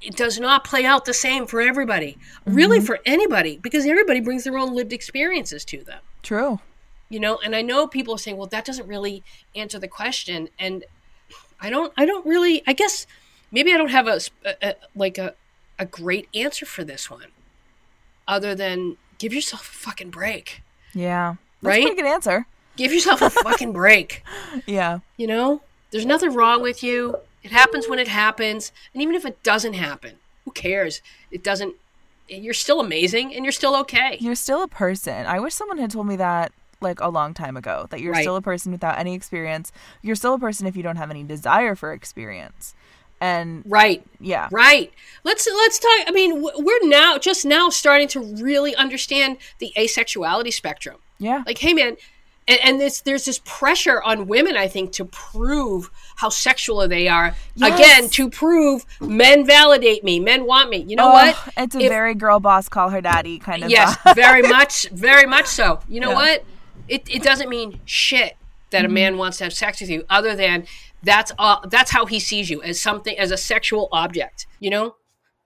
it does not play out the same for everybody, Mm-hmm. really for anybody, because everybody brings their own lived experiences to them. True. You know, and I know people are saying, "Well, that doesn't really answer the question," and I don't. I don't really. I guess maybe I don't have a like a a great answer for this one, other than give yourself a fucking break. Yeah. That's Right? a pretty good answer. Give yourself a fucking break. [LAUGHS] Yeah. You know, there's nothing wrong with you. It happens when it happens, and even if it doesn't happen, who cares? It doesn't. You're still amazing, and you're still okay. You're still a person. I wish someone had told me that like a long time ago that you're Right. still a person without any experience. You're still a person if you don't have any desire for experience. And Right. yeah. Right. Let's let's talk. I mean, we're now just now starting to really understand the asexuality spectrum. Yeah. Like, hey, man, and, and this there's this pressure on women, I think, to prove how sexual they are. Yes. Again, to prove men validate me, men want me. You know Oh, what? It's a If- very girl boss call her daddy kind of Yes, uh, [LAUGHS] very much, very much so. You know Yeah. what? It, it doesn't mean shit that Mm-hmm. a man wants to have sex with you, other than that's all. That's how he sees you as something as a sexual object. You know,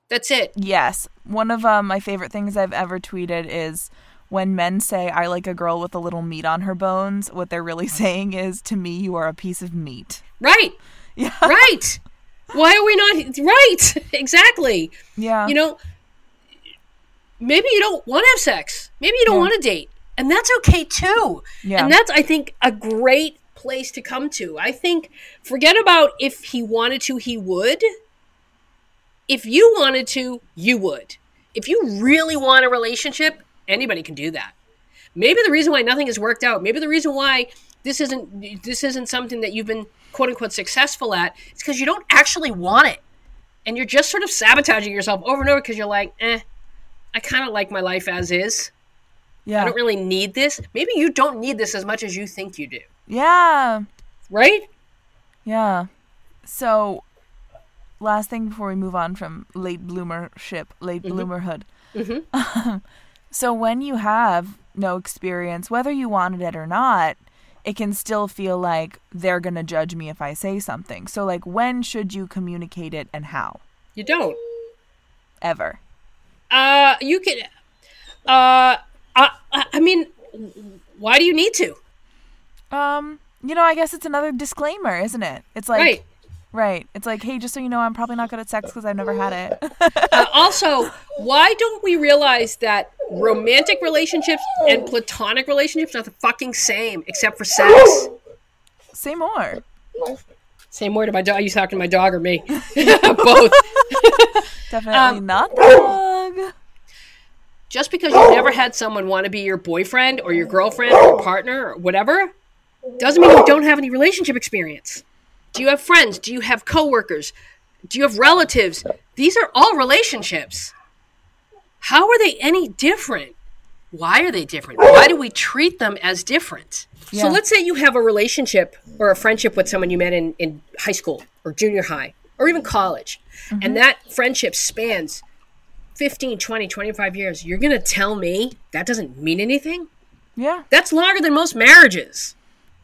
that's it. Yes. One of um, my favorite things I've ever tweeted is when men say I like a girl with a little meat on her bones, what they're really mm. saying is to me you are a piece of meat. Right. Yeah. [LAUGHS] Right. Why are we not right? [LAUGHS] exactly. Yeah. You know, maybe you don't want to have sex. Maybe you don't Yeah. want to date. And that's okay too. Yeah. And that's I think a great place to come to. I think forget about if he wanted to, he would. If you wanted to, you would. If you really want a relationship, anybody can do that. Maybe the reason why nothing has worked out, maybe the reason why this isn't this isn't something that you've been quote unquote successful at, is because you don't actually want it. And you're just sort of sabotaging yourself over and over because you're like, eh, I kind of like my life as is. Yeah, I don't really need this. Maybe you don't need this as much as you think you do. Yeah. Right? Yeah. So, last thing before we move on from late bloomership, late bloomerhood. [LAUGHS] so, when you have no experience, whether you wanted it or not, it can still feel like they're going to judge me if I say something. So, like, when should you communicate it and how? You don't. Ever. Uh, you can. Uh, I, I mean, why do you need to? Um, you know, I guess it's another disclaimer, isn't it? It's like, right. right. It's like, hey, just so you know, I'm probably not good at sex because I've never had it. [LAUGHS] Uh, also, why don't we realize that romantic relationships and platonic relationships are the fucking same, except for sex. Say more. Say more to my dog. Are you talking to my dog or me? [LAUGHS] [LAUGHS] Both. Definitely Um, not the dog. Just because you've never had someone want to be your boyfriend or your girlfriend or partner or whatever, doesn't mean you don't have any relationship experience. Do you have friends? Do you have coworkers? Do you have relatives? These are all relationships. How are they any different? Why are they different? Why do we treat them as different? Yeah. So let's say you have a relationship or a friendship with someone you met in, in high school or junior high or even college, and mm-hmm. that friendship spans 15, 20, 25 years. You're going to tell me that doesn't mean anything? Yeah. That's longer than most marriages.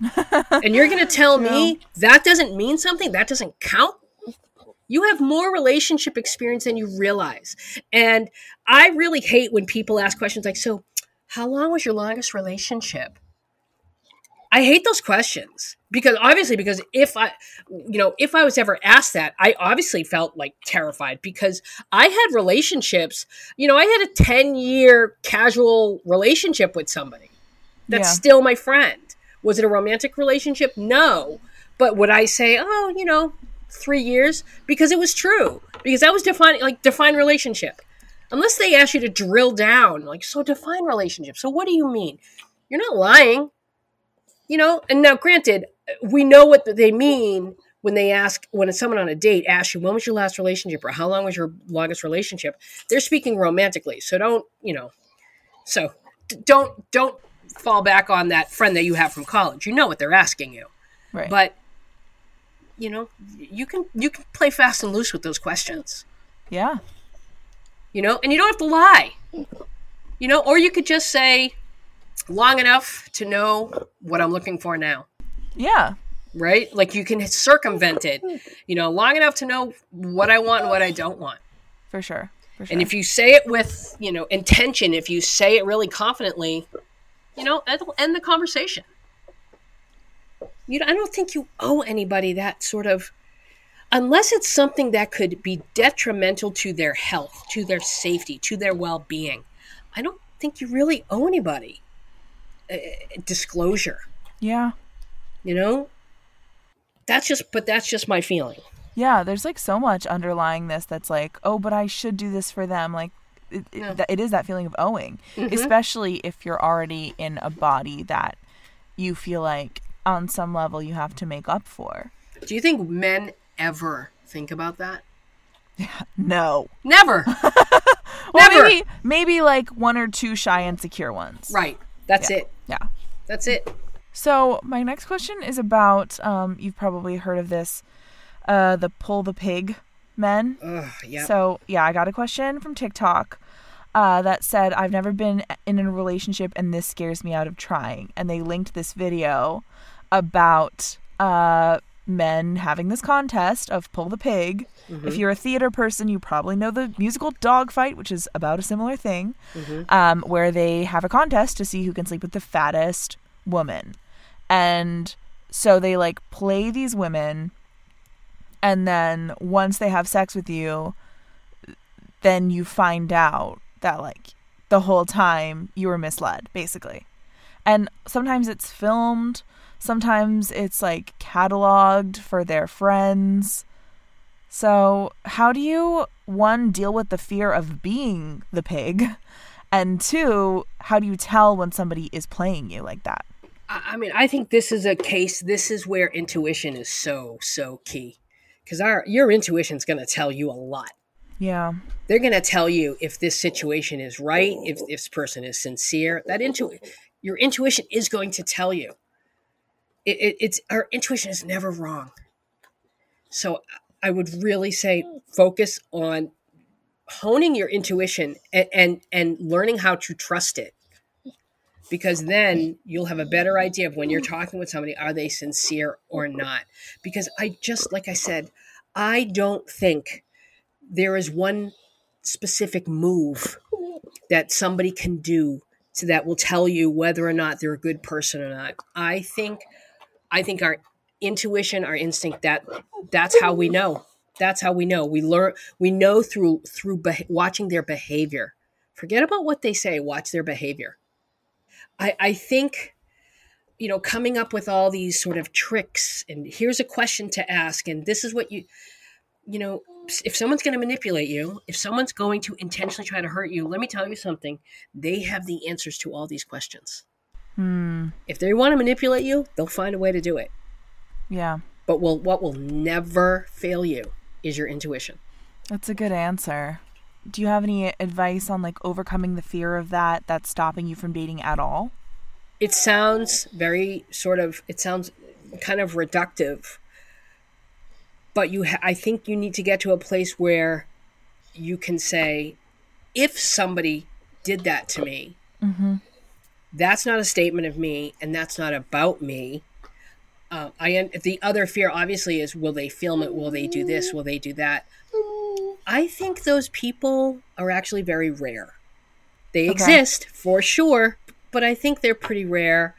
[LAUGHS] and you're going to tell me that doesn't mean something? That doesn't count? You have more relationship experience than you realize. And I really hate when people ask questions like, So, how long was your longest relationship? I hate those questions because obviously, because if I, you know, if I was ever asked that, I obviously felt like terrified because I had relationships, you know, I had a 10 year casual relationship with somebody that's Yeah. still my friend. Was it a romantic relationship? No. But would I say, oh, you know, three years? Because it was true. Because that was defining, like, define relationship. Unless they ask you to drill down, like, so define relationship. So what do you mean? You're not lying. You know, and now granted, we know what they mean when they ask, when someone on a date asks you, when was your last relationship or how long was your longest relationship? They're speaking romantically. So don't, you know, so don't, don't fall back on that friend that you have from college. You know what they're asking you. Right. But you know, you can you can play fast and loose with those questions. yeah. You know, and you don't have to lie. You know, or you could just say long enough to know what I'm looking for now. Yeah. Right? Like you can circumvent it. You know, long enough to know what I want and what I don't want. For sure. For sure. And if you say it with, you know, intention, if you say it really confidently, you know, it'll end the conversation. You, know, I don't think you owe anybody that sort of, unless it's something that could be detrimental to their health, to their safety, to their well being. I don't think you really owe anybody uh, disclosure. yeah. You know, that's just, but that's just my feeling. Yeah, there's like so much underlying this that's like, oh, but I should do this for them. Like, it, it, it is that feeling of owing, Mm-hmm. especially if you're already in a body that you feel like on some level you have to make up for. Do you think men ever think about that? [LAUGHS] No. Never. [LAUGHS] Well, Never. maybe maybe like one or two shy and insecure ones. right. That's it. Yeah. That's it. So my next question is about um, you've probably heard of this, uh, the pull the pig men. Ugh, yeah. So yeah, I got a question from TikTok uh, that said I've never been in a relationship and this scares me out of trying, and they linked this video about uh, men having this contest of pull the pig. If you're a theater person, you probably know the musical Dogfight, which is about a similar thing, um, where they have a contest to see who can sleep with the fattest woman, and so they like play these women and then once they have sex with you then you find out that like the whole time you were misled basically. And sometimes it's filmed sometimes it's like cataloged for their friends so how do you one deal with the fear of being the pig [LAUGHS] and two how do you tell when somebody is playing you like that I mean, I think this is a case. This is where intuition is so so key, because our your intuition's going to tell you a lot. yeah They're going to tell you if this situation is right, if this person is sincere. That intu, your intuition is going to tell you. It, it, it's our intuition is never wrong. So I would really say focus on honing your intuition and, and and learning how to trust it. Because then you'll have a better idea of when you're talking with somebody are they sincere or not? Because i just like i said i don't think there is one specific move that somebody can do that will tell you whether or not they're a good person or not. I think i think our intuition our instinct that that's how we know that's how we know we learn we know through through beh watching their behavior forget about what they say, watch their behavior. I, I think, you know, coming up with all these sort of tricks and here's a question to ask, and this is what you, you know, if someone's going to manipulate you, if someone's going to intentionally try to hurt you, let me tell you something. They have the answers to all these questions. Hmm. If they want to manipulate you, they'll find a way to do it. Yeah. But will what will never fail you is your intuition. That's a good answer. Do you have any advice on like overcoming the fear of that that's stopping you from dating at all? It sounds very sort of it sounds kind of reductive. But you ha- I think you need to get to a place where you can say if somebody did that to me, Mm-hmm. That's not a statement of me and that's not about me. Uh, I the other fear obviously is will they film it? Will they do this? Will they do that? I think those people are actually very rare. They Okay. exist for sure, but I think they're pretty rare.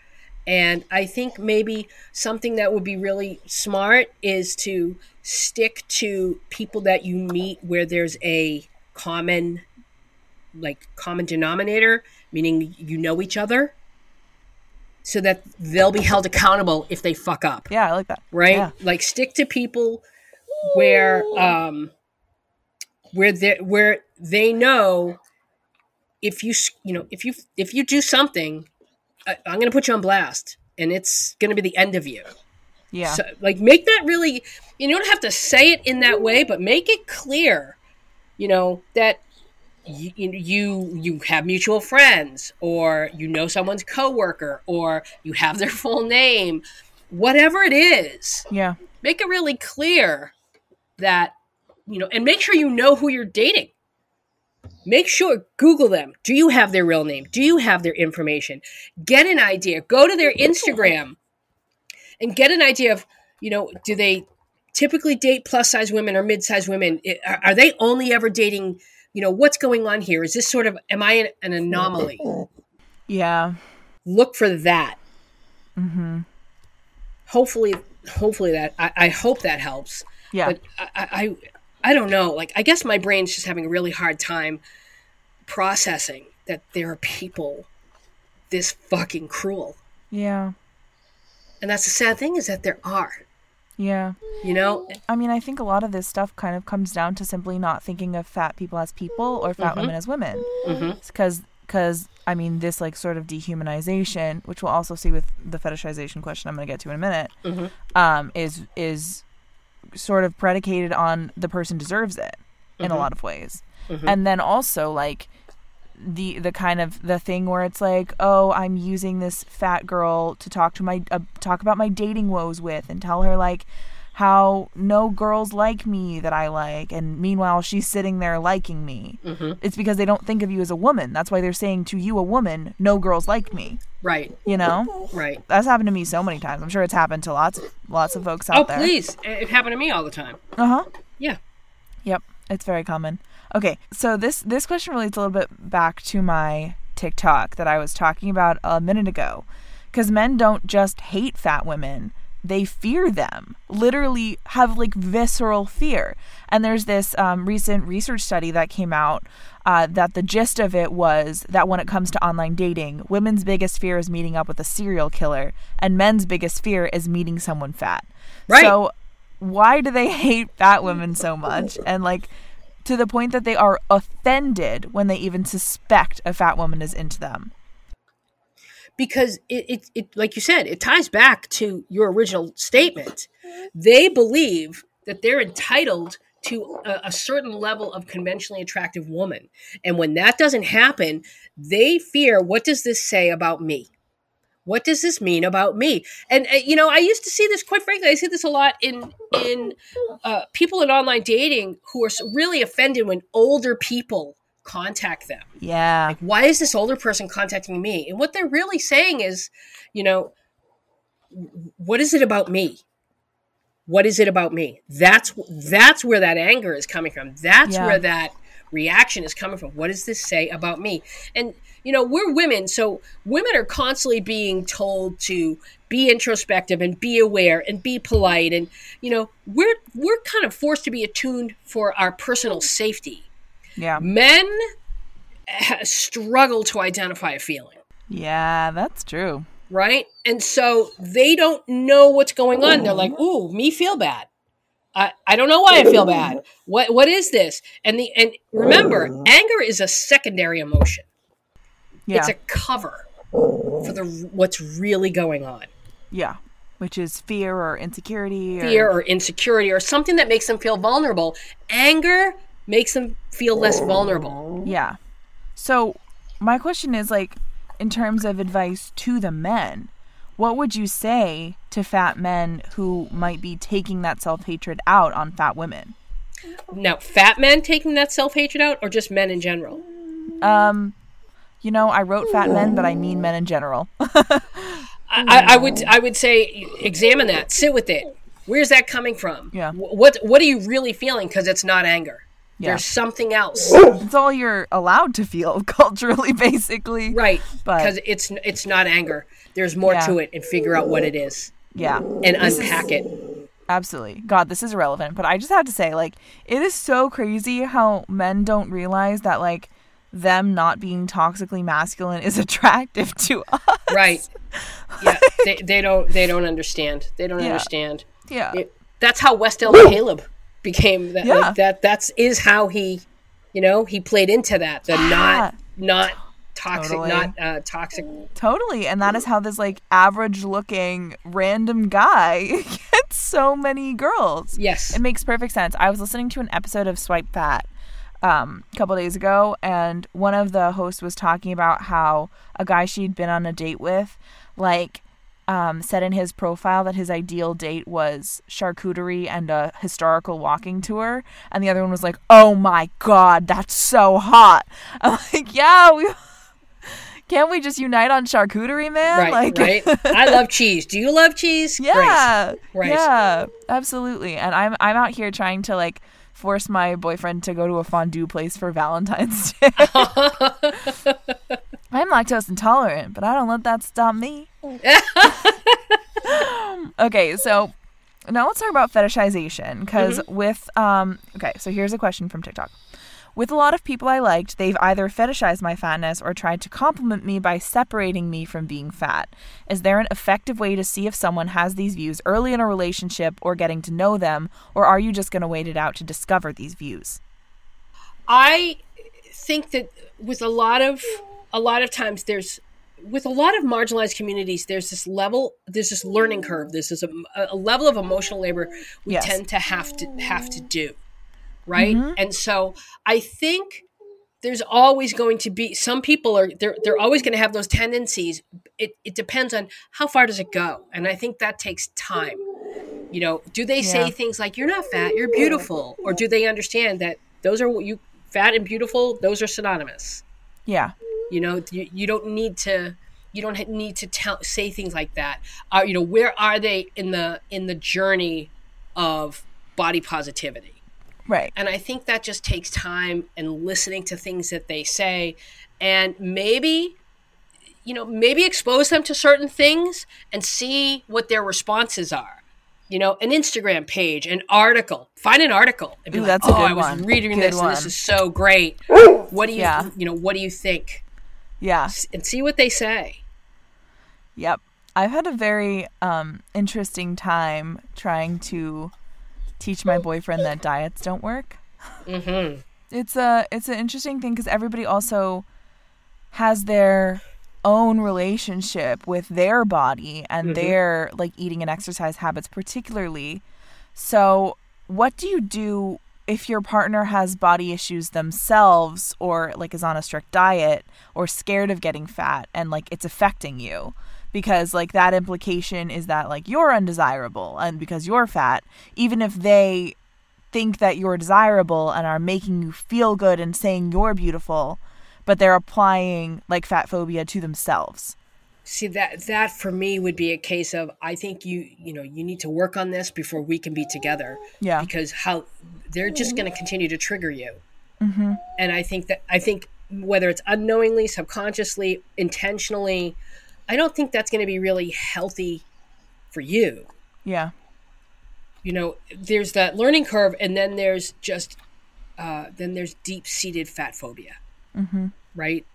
And I think maybe something that would be really smart is to stick to people that you meet where there's a common, like, common denominator, meaning you know each other, so that they'll be held accountable if they fuck up Yeah, I like that. right Yeah. like stick to people where um where they where they know if you s- you know if you if you do something I, i'm going to put you on blast and it's going to be the end of you Yeah. so like make that really you don't have to say it in that way but make it clear you know that you you you have mutual friends or you know someone's coworker or you have their [LAUGHS] full name whatever it is yeah. make it really clear that you know and make sure you know who you're dating. Make sure google them. Do you have their real name? Do you have their information? Get an idea. Go to their instagram and get an idea of you know do they typically date plus size women or mid size women? Are, are they only ever dating you know what's going on here is this sort of am i an, an anomaly [LAUGHS] Yeah. look for that Mm-hmm. hopefully hopefully that i, I hope that helps Yeah. but I, I I don't know. Like I guess my brain's just having a really hard time processing that there are people this fucking cruel. yeah. And that's the sad thing is that there are. Yeah. You know? I mean, I think a lot of this stuff kind of comes down to simply not thinking of fat people as people or fat Mhm. women as women. Because, because I mean, this like sort of dehumanization, which we'll also see with the fetishization question I'm going to get to in a minute, hmm um, is is sort of predicated on the person deserves it in a Mhm. lot of ways, Mhm. and then also like the the kind of the thing where it's like, oh, I'm using this fat girl to talk to my uh, talk about my dating woes with, and tell her like how no girls like me that I like, and meanwhile she's sitting there liking me. hmm It's because they don't think of you as a woman. That's why they're saying to you, a woman, no girls like me. Right. You know, Right. that's happened to me so many times. I'm sure it's happened to lots, lots of folks out Oh, there. please. It happened to me all the time. Uh huh. Yeah. Yep, it's very common. Okay, so this this question relates a little bit back to my TikTok that I was talking about a minute ago, because men don't just hate fat women; they fear them. Literally, have like visceral fear. And there's this um, recent research study that came out uh, that the gist of it was that when it comes to online dating, women's biggest fear is meeting up with a serial killer, and men's biggest fear is meeting someone fat. Right. So why do they [LAUGHS] hate fat women so much and like to the point that they are offended when they even suspect a fat woman is into them. Because it, it, it like you said it ties back to your original statement. They believe that they're entitled to a, a certain level of conventionally attractive woman. And when that doesn't happen they fear what does this say about me what does this mean about me and uh, you know i used to see this quite frankly i see this a lot in in uh, people in online dating who are really offended when older people contact them yeah why is this older person contacting me? And what they're really saying is, you know, what is it about me? What is it about me? That's that's where that anger is coming from. That's Yeah. where that reaction is coming from. What does this say about me? And you know, we're women, so women are constantly being told to be introspective and be aware and be polite and you know, we're we're kind of forced to be attuned for our personal safety yeah men eh, struggle to identify a feeling Yeah, that's true. right? And so they don't know what's going on. They're like, "Ooh, me feel bad. I, I don't know why I feel bad. What what is this?" And the and remember, anger is a secondary emotion. Yeah. It's a cover for the what's really going on. yeah. Which is fear or insecurity or Fear or insecurity or something that makes them feel vulnerable. Anger makes them feel less vulnerable. Yeah. So my question is like in terms of advice to the men, what would you say to fat men who might be taking that self-hatred out on fat women? Now, fat men taking that self-hatred out or just men in general? Um you know, I wrote fat men, but I mean men in general. [LAUGHS] I, I would I would say examine that, sit with it. Where's that coming from? Yeah. What what are you really feeling? Because it's not anger. Yeah. There's something else, it's all you're allowed to feel [LAUGHS] culturally basically. right? Because it's it's not anger. There's more Yeah. to it, and figure out what it is Yeah. and unpack it. Absolutely. God, this is irrelevant, but I just have to say, like, it is so crazy how men don't realize that, like, them not being toxically masculine is [LAUGHS] attractive to us. Right? [LAUGHS] Yeah. they, they don't they don't understand. They don't Yeah. understand. Yeah. It- that's how West Elm Caleb became that. Yeah. Like that that's is how he, you know, he played into that. The Yeah. not not toxic, Totally. not uh, toxic Totally. And that is how this, like, average looking random guy [LAUGHS] gets so many girls. Yes. It makes perfect sense. I was listening to an episode of Swipe Fat um, a couple days ago, and one of the hosts was talking about how a guy she'd been on a date with, like, um, said in his profile that his ideal date was charcuterie and a historical walking tour, and the other one was like, "Oh my god, that's so hot!" [LAUGHS] I'm like, "Yeah, we." [LAUGHS] Can't we just unite on charcuterie, man? Right, like, right. I love cheese. Do you love cheese? [LAUGHS] yeah, Right. yeah, absolutely. And I'm I'm out here trying to like force my boyfriend to go to a fondue place for Valentine's Day. [LAUGHS] I'm lactose intolerant, but I don't let that stop me. [LAUGHS] okay, so now let's talk about fetishization because with um okay, so here's a question from TikTok. With a lot of people I liked, they've either fetishized my fatness or tried to compliment me by separating me from being fat. Is there an effective way to see if someone has these views early in a relationship or getting to know them, or are you just going to wait it out to discover these views? I think that with a lot of a lot of times there's with a lot of marginalized communities there's this level there's this learning curve this is a, a level of emotional labor we Yes. tend to have to have to do right? And so i think there's always going to be some people are they're they're always going to have those tendencies. It, it depends on how far does it go and i think that takes time. You know do they say things like you're not fat you're beautiful or do they understand that those are what you fat and beautiful those are synonymous? Yeah. you know you, you don't need to you don't need to tell say things like that. Uh, you know where are they in the in the journey of body positivity Right. and I think that just takes time and listening to things that they say and maybe you know maybe expose them to certain things and see what their responses are you know an instagram page an article find an article and be Ooh, like that's a oh good i was one. reading Good this and this is so great what do you Yeah. you know what do you think Yeah. S- and see what they say Yep. I've had a very um, interesting time trying to teach my boyfriend that diets don't work. mm-hmm. It's a it's an interesting thing because everybody also has their own relationship with their body and their like eating and exercise habits particularly. So, what do you do if your partner has body issues themselves or like is on a strict diet or scared of getting fat and like it's affecting you? Because like that implication is that like you're undesirable and because you're fat, even if they think that you're desirable and are making you feel good and saying you're beautiful, but they're applying like fat phobia to themselves. see that that for me would be a case of i think you you know you need to work on this before we can be together Yeah. because how they're just going to continue to trigger you Mm-hmm. and i think that i think whether it's unknowingly subconsciously intentionally i don't think that's going to be really healthy for you Yeah. you know there's that learning curve and then there's just uh, then there's deep-seated fat phobia right?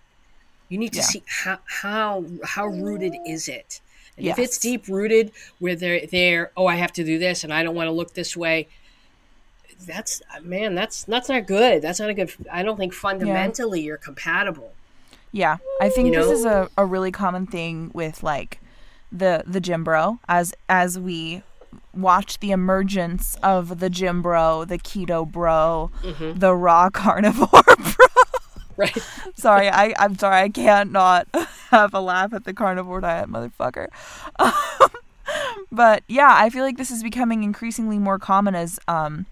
You need to Yeah. see how how how rooted is it. And if it's deep rooted, where they're they're oh I have to do this and I don't want to look this way, that's man that's that's not good. That's not a good. I don't think fundamentally you're compatible. Yeah, I think You this is a, a really common thing with like the the gym bro as as we watch the emergence of the gym bro, the keto bro, Mm-hmm. the raw [LAUGHS] carnivore bro. Right. [LAUGHS] sorry, I I'm sorry, I can't not [LAUGHS] have a laugh at the carnivore diet, motherfucker. Um, but yeah, I feel like this is becoming increasingly more common as um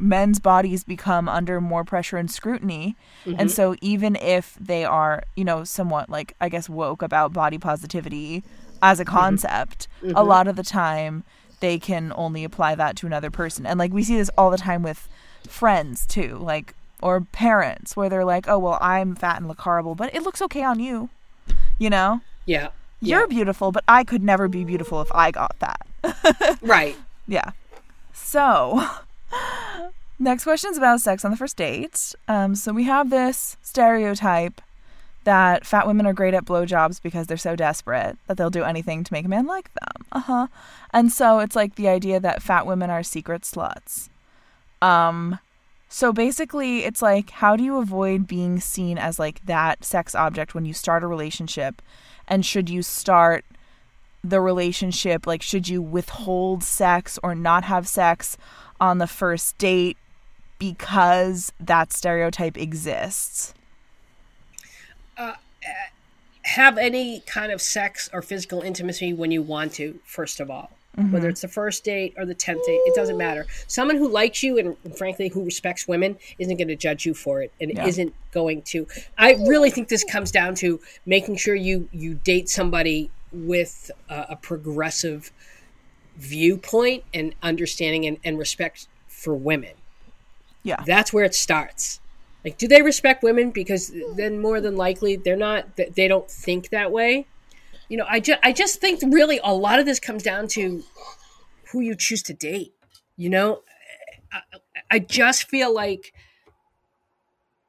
men's bodies become under more pressure and scrutiny. And mm-hmm. so even if they are, you know, somewhat like I guess woke about body positivity as a mm-hmm. concept, a mm-hmm. lot of the time they can only apply that to another person. And like we see this all the time with friends too, like or parents where they're like, "Oh, well, I'm fat and look horrible, but it looks okay on you." You know? Yeah. You're Yeah. beautiful, but I could never be beautiful if I got that. [LAUGHS] Right. Yeah. So, next question is about sex on the first date. Um, so we have this stereotype that fat women are great at blowjobs because they're so desperate that they'll do anything to make a man like them. Uh huh. And so it's like the idea that fat women are secret sluts. Um, so basically, it's like, how do you avoid being seen as like that sex object when you start a relationship? And should you start the relationship? Like, should you withhold sex or not have sex on the first date because that stereotype exists? have any kind of sex or physical intimacy when you want to, first of all. Mm-hmm. Whether it's the first date or the 10th date, it doesn't matter. Someone who likes you and, frankly, who respects women isn't going to judge you for it and Yeah. isn't going to. I really think this comes down to making sure you, you date somebody with uh, a progressive viewpoint and understanding and, and respect for women. Yeah. That's where it starts. Like, do they respect women? Because then more than likely they're not. th- They don't think that way. You know, I just I just think really a lot of this comes down to who you choose to date. You know, I, I just feel like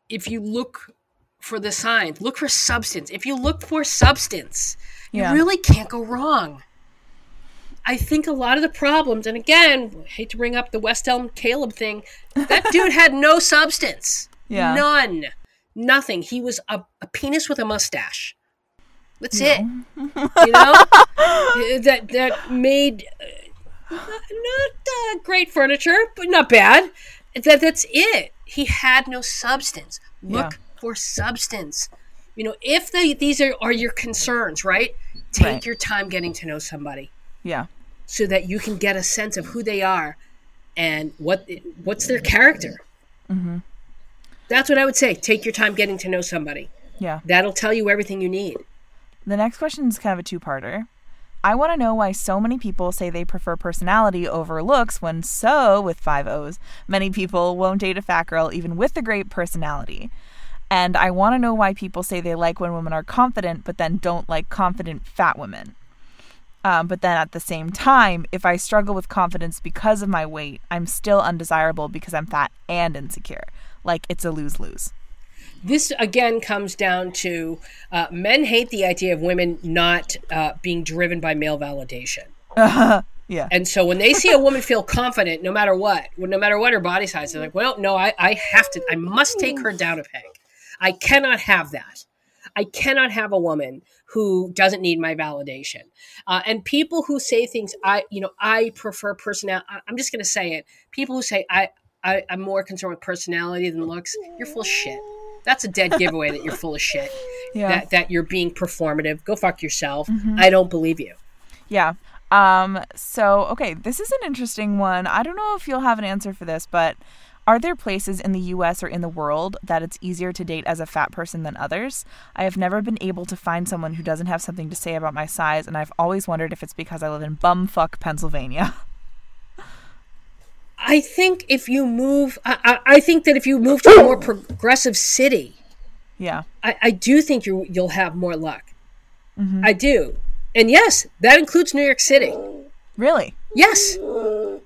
if you look for the signs, look for substance. If you look for substance, Yeah. you really can't go wrong. I think a lot of the problems, and again, hate to bring up the West Elm Caleb thing, that [LAUGHS] dude had no substance. Yeah. None. Nothing. He was a, a penis with a mustache. That's it. You know? [LAUGHS] that that made uh, not, uh, great furniture, but not bad. That that's it. He had no substance. Look Yeah. for substance. You know, if they, these are, are your concerns, right? Take Right. your time getting to know somebody Yeah. so that you can get a sense of who they are and what what's their character. Mm-hmm. That's what I would say. Take your time getting to know somebody. Yeah. That'll tell you everything you need. The next question is kind of a two parter. I want to know why so many people say they prefer personality over looks when so, with five O's, many people won't date a fat girl even with a great personality. And I want to know why people say they like when women are confident, but then don't like confident fat women. Um, but then at the same time, if I struggle with confidence because of my weight, I'm still undesirable because I'm fat and insecure. Like it's a lose lose. This again comes down to uh, men hate the idea of women not uh, being driven by male validation. [LAUGHS] Yeah. And so when they see a woman feel confident, no matter what, no matter what her body size, they're like, well, no, I, I have to, I must take her down a peg. I cannot have that. I cannot have a woman who doesn't need my validation. Uh, and people who say things, I, you know, I prefer personality. I'm just going to say it. People who say I, I, I'm more concerned with personality than looks, you're full of shit. That's a dead giveaway that you're full of shit. Yeah. That, that you're being performative. Go fuck yourself. I don't believe you. Yeah. Um, so, okay, this is an interesting one. I don't know if you'll have an answer for this, but are there places in the US or in the world that it's easier to date as a fat person than others? I have never been able to find someone who doesn't have something to say about my size, and I've always wondered if it's because I live in bumfuck Pennsylvania. [LAUGHS] I think if you move, I, I, I think that if you move to a more [COUGHS] progressive city, yeah. I, I do think you you'll have more luck. Mm-hmm. I do, and yes, that includes New York City. Really? Yes,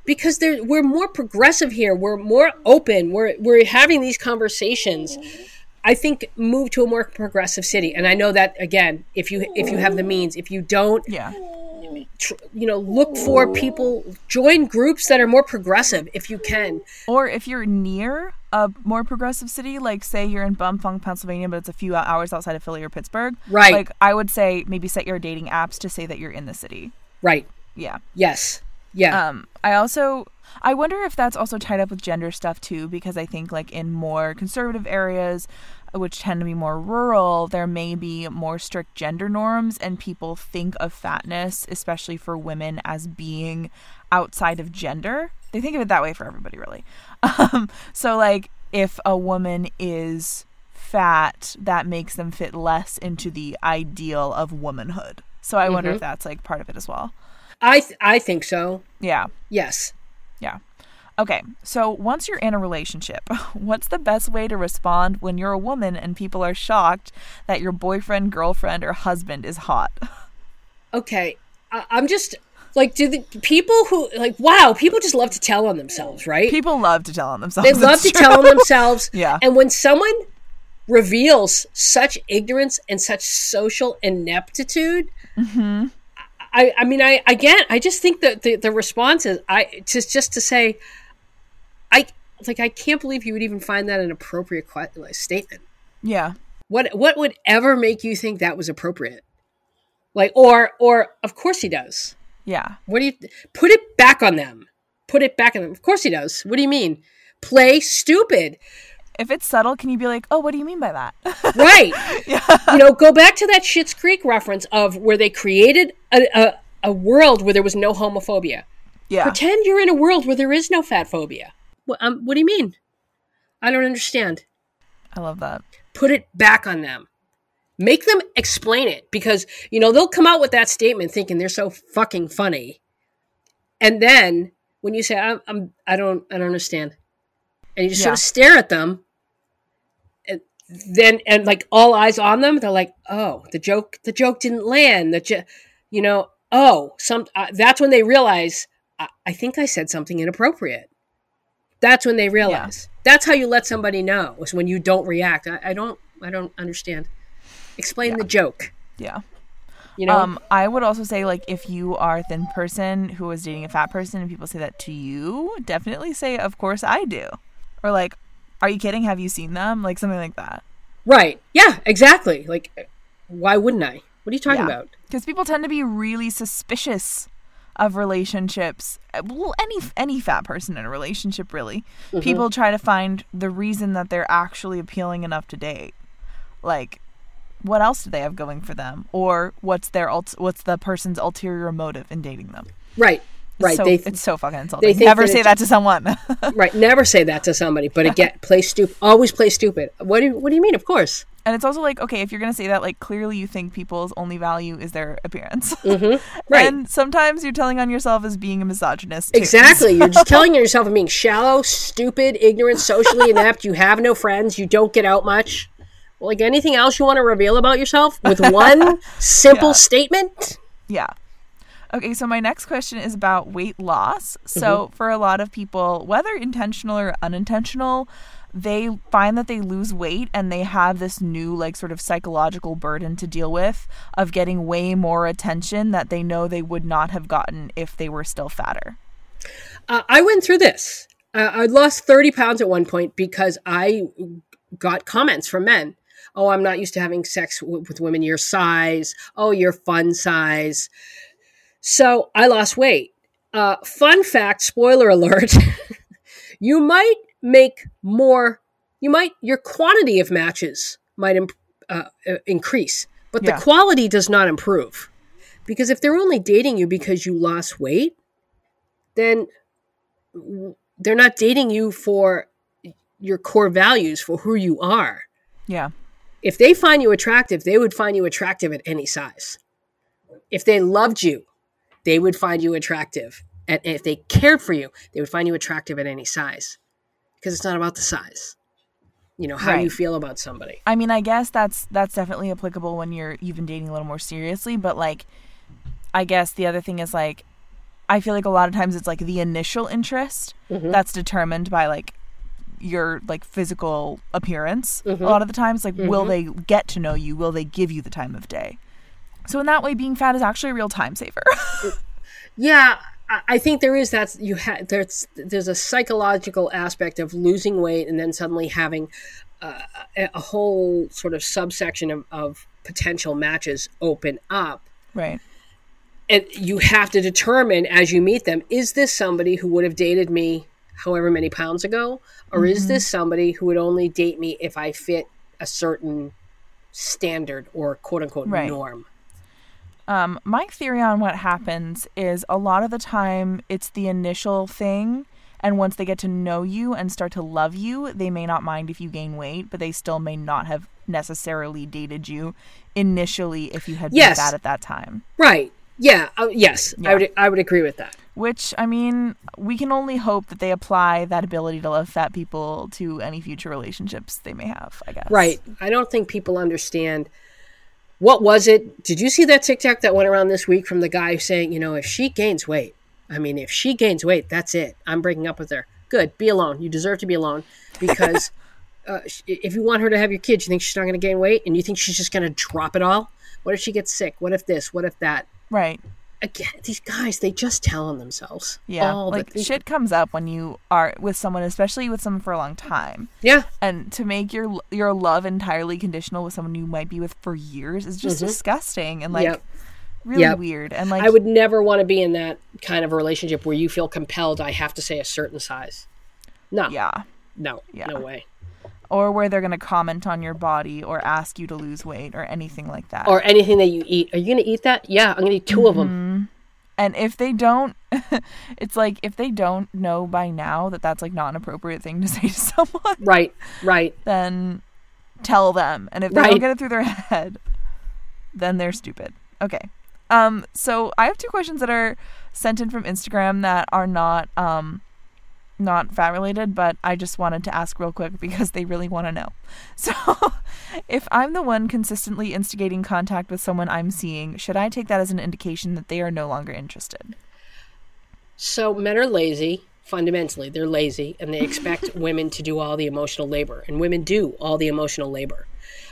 because there we're more progressive here. We're more open. We're we're having these conversations. I think move to a more progressive city. And I know that again, if you if you have the means, if you don't, Yeah. tr- you know, look for people, join groups that are more progressive if you can. Or if you're near a more progressive city, like say you're in Bumfunk, Pennsylvania, but it's a few hours outside of Philly or Pittsburgh, Right. Like I would say maybe set your dating apps to say that you're in the city. Right. Yeah. Yes. Yeah. Um, I also I wonder if that's also tied up with gender stuff too, because I think like in more conservative areas, which tend to be more rural, there may be more strict gender norms, and people think of fatness, especially for women, as being outside of gender. They think of it that way for everybody, really. [LAUGHS] Um, so like if a woman is fat, that makes them fit less into the ideal of womanhood. So I wonder if that's like part of it as well. I th- I think so. Yeah. Yes. Yeah. Okay, so once you're in a relationship, [LAUGHS] what's the best way to respond when you're a woman and people are shocked that your boyfriend, girlfriend, or husband is hot? [LAUGHS] Okay. I- I'm just like, do the people who like, wow, people just love to tell on themselves, right? People love to tell on themselves. They love to true. tell on themselves. [LAUGHS] Yeah. And when someone reveals such ignorance and such social ineptitude, Mm-hmm. I, I mean, I again, I just think that the, the response is, I just just to say, I like, I can't believe you would even find that an appropriate statement. Yeah. What what would ever make you think that was appropriate? Like, or or of course he does. Yeah. What do you put it back on them? Put it back on them. Of course he does. What do you mean? Play stupid. If it's subtle, can you be like, oh, what do you mean by that? [LAUGHS] Right. yeah. You know, go back to that Schitt's Creek reference of where they created a, a, a world where there was no homophobia. yeah. Pretend you're in a world where there is no fat phobia. What, um, what do you mean? I don't understand. I love that. Put it back on them. Make them explain it because, you know, they'll come out with that statement thinking they're so fucking funny. And then when you say, I'm, I'm I don't, I don't understand. And you just Yeah. sort of stare at them and then, and like all eyes on them, they're like, oh, the joke, the joke didn't land. The, jo- you know, oh, some, uh, that's when they realize, I, I think I said something inappropriate. That's when they realize. That's how you let somebody know is when you don't react. I, I don't, I don't understand. Explain the joke. Yeah. You know, Um, I would also say like if you are a thin person who is dating a fat person and people say that to you, definitely say, "Of course I do," or like, "Are you kidding? Have you seen them?" Like something like that. right? Yeah, exactly. Like, why wouldn't I? What are you talking Yeah. about? because people tend to be really suspicious of relationships Uh, well any any fat person in a relationship really Mm-hmm. people try to find the reason that they're actually appealing enough to date like what else do they have going for them or what's their what's the person's ulterior motive in dating them Right, right. so, they it's so fucking insulting think never that say that to someone [LAUGHS] right. Never say that to somebody. But again, [LAUGHS] play stupid. Always play stupid. What do you, What do you mean? Of course. and it's also like okay if you're gonna say that like clearly you think people's only value is their appearance [LAUGHS] mm-hmm, Right. and sometimes you're telling on yourself as being a misogynist too. Exactly. You're just telling yourself of being shallow, stupid, ignorant, socially inept. You have no friends. You don't get out much. Like anything else you want to reveal about yourself with one simple Yeah. statement? Yeah. Okay, so my next question is about weight loss. So, for a lot of people, whether intentional or unintentional, they find that they lose weight and they have this new, like, sort of psychological burden to deal with of getting way more attention that they know they would not have gotten if they were still fatter. Uh, I went through this. Uh, I lost 30 pounds at one point because I got comments from men. Oh, I'm not used to having sex w- with women your size. Oh, you're fun size. So I lost weight. Uh, fun fact, spoiler alert, [LAUGHS] you might make more, you might, your quantity of matches might imp- uh, uh, increase, but Yeah. the quality does not improve. Because if they're only dating you because you lost weight, then they're not dating you for your core values for who you are. Yeah. If they find you attractive, they would find you attractive at any size. If they loved you, they would find you attractive. And if they cared for you, they would find you attractive at any size. Because it's not about the size. You know, how you feel about somebody. I mean, I guess that's that's definitely applicable when you're you've been dating a little more seriously, but like I guess the other thing is like I feel like a lot of times it's like the initial interest Mm-hmm. that's determined by like your like physical appearance Mm-hmm. a lot of the times like will they get to know you will they give you the time of day so in that way being fat is actually a real time saver [LAUGHS] Yeah, I- think there is that you ha- there's there's a psychological aspect of losing weight and then suddenly having uh, a, whole sort of subsection of, of potential matches open up. right And you have to determine as you meet them is this somebody who would have dated me however many pounds ago? Or is this somebody who would only date me if I fit a certain standard or quote unquote Right. norm? Um, my theory on what happens is a lot of the time it's the initial thing, and once they get to know you and start to love you, they may not mind if you gain weight, but they still may not have necessarily dated you initially if you had been Yes. fat at that time. Right. Yeah. Uh, yes. Yeah. I would I would agree with that. Which, I mean, we can only hope that they apply that ability to love fat people to any future relationships they may have, I guess. Right. I don't think people understand. What was it? Did you see that TikTok that went around this week from the guy saying, you know, if she gains weight, I mean, if she gains weight, that's it. I'm breaking up with her. Good. Be alone. You deserve to be alone because [LAUGHS] uh, if you want her to have your kids, you think she's not going to gain weight and you think she's just going to drop it all? What if she gets sick? What if this? What if that? Right. Again, these guys, they just tell on themselves. Yeah. All the- like, shit comes up when you are with someone, especially with someone for a long time. yeah. and to make your your love entirely conditional with someone you might be with for years is just disgusting and like Mm-hmm. Yep. really Yep. weird and like I would never want to be in that kind of a relationship where you feel compelled I have to say a certain size. No. yeah No. Yeah. No way. Or where they're going to comment on your body or ask you to lose weight or anything like that or anything that you eat. Are you going to eat that? Yeah, I'm going to eat 2 of Mm-hmm. them. and if they don't [LAUGHS] it's like if they don't know by now that that's like not an appropriate thing to [LAUGHS] say to someone Right, right. then tell them. And if they Right. don't get it through their [LAUGHS] head, then they're stupid. Okay. Um, so I have two questions that are sent in from Instagram that are not um not fat related, but I just wanted to ask real quick because they really want to know. [LAUGHS] So if I'm the one consistently instigating contact with someone I'm seeing, should I take that as an indication that they are no longer interested? So men are lazy, fundamentally. They're lazy and they expect [LAUGHS] women to do all the emotional labor. And women do all the emotional labor.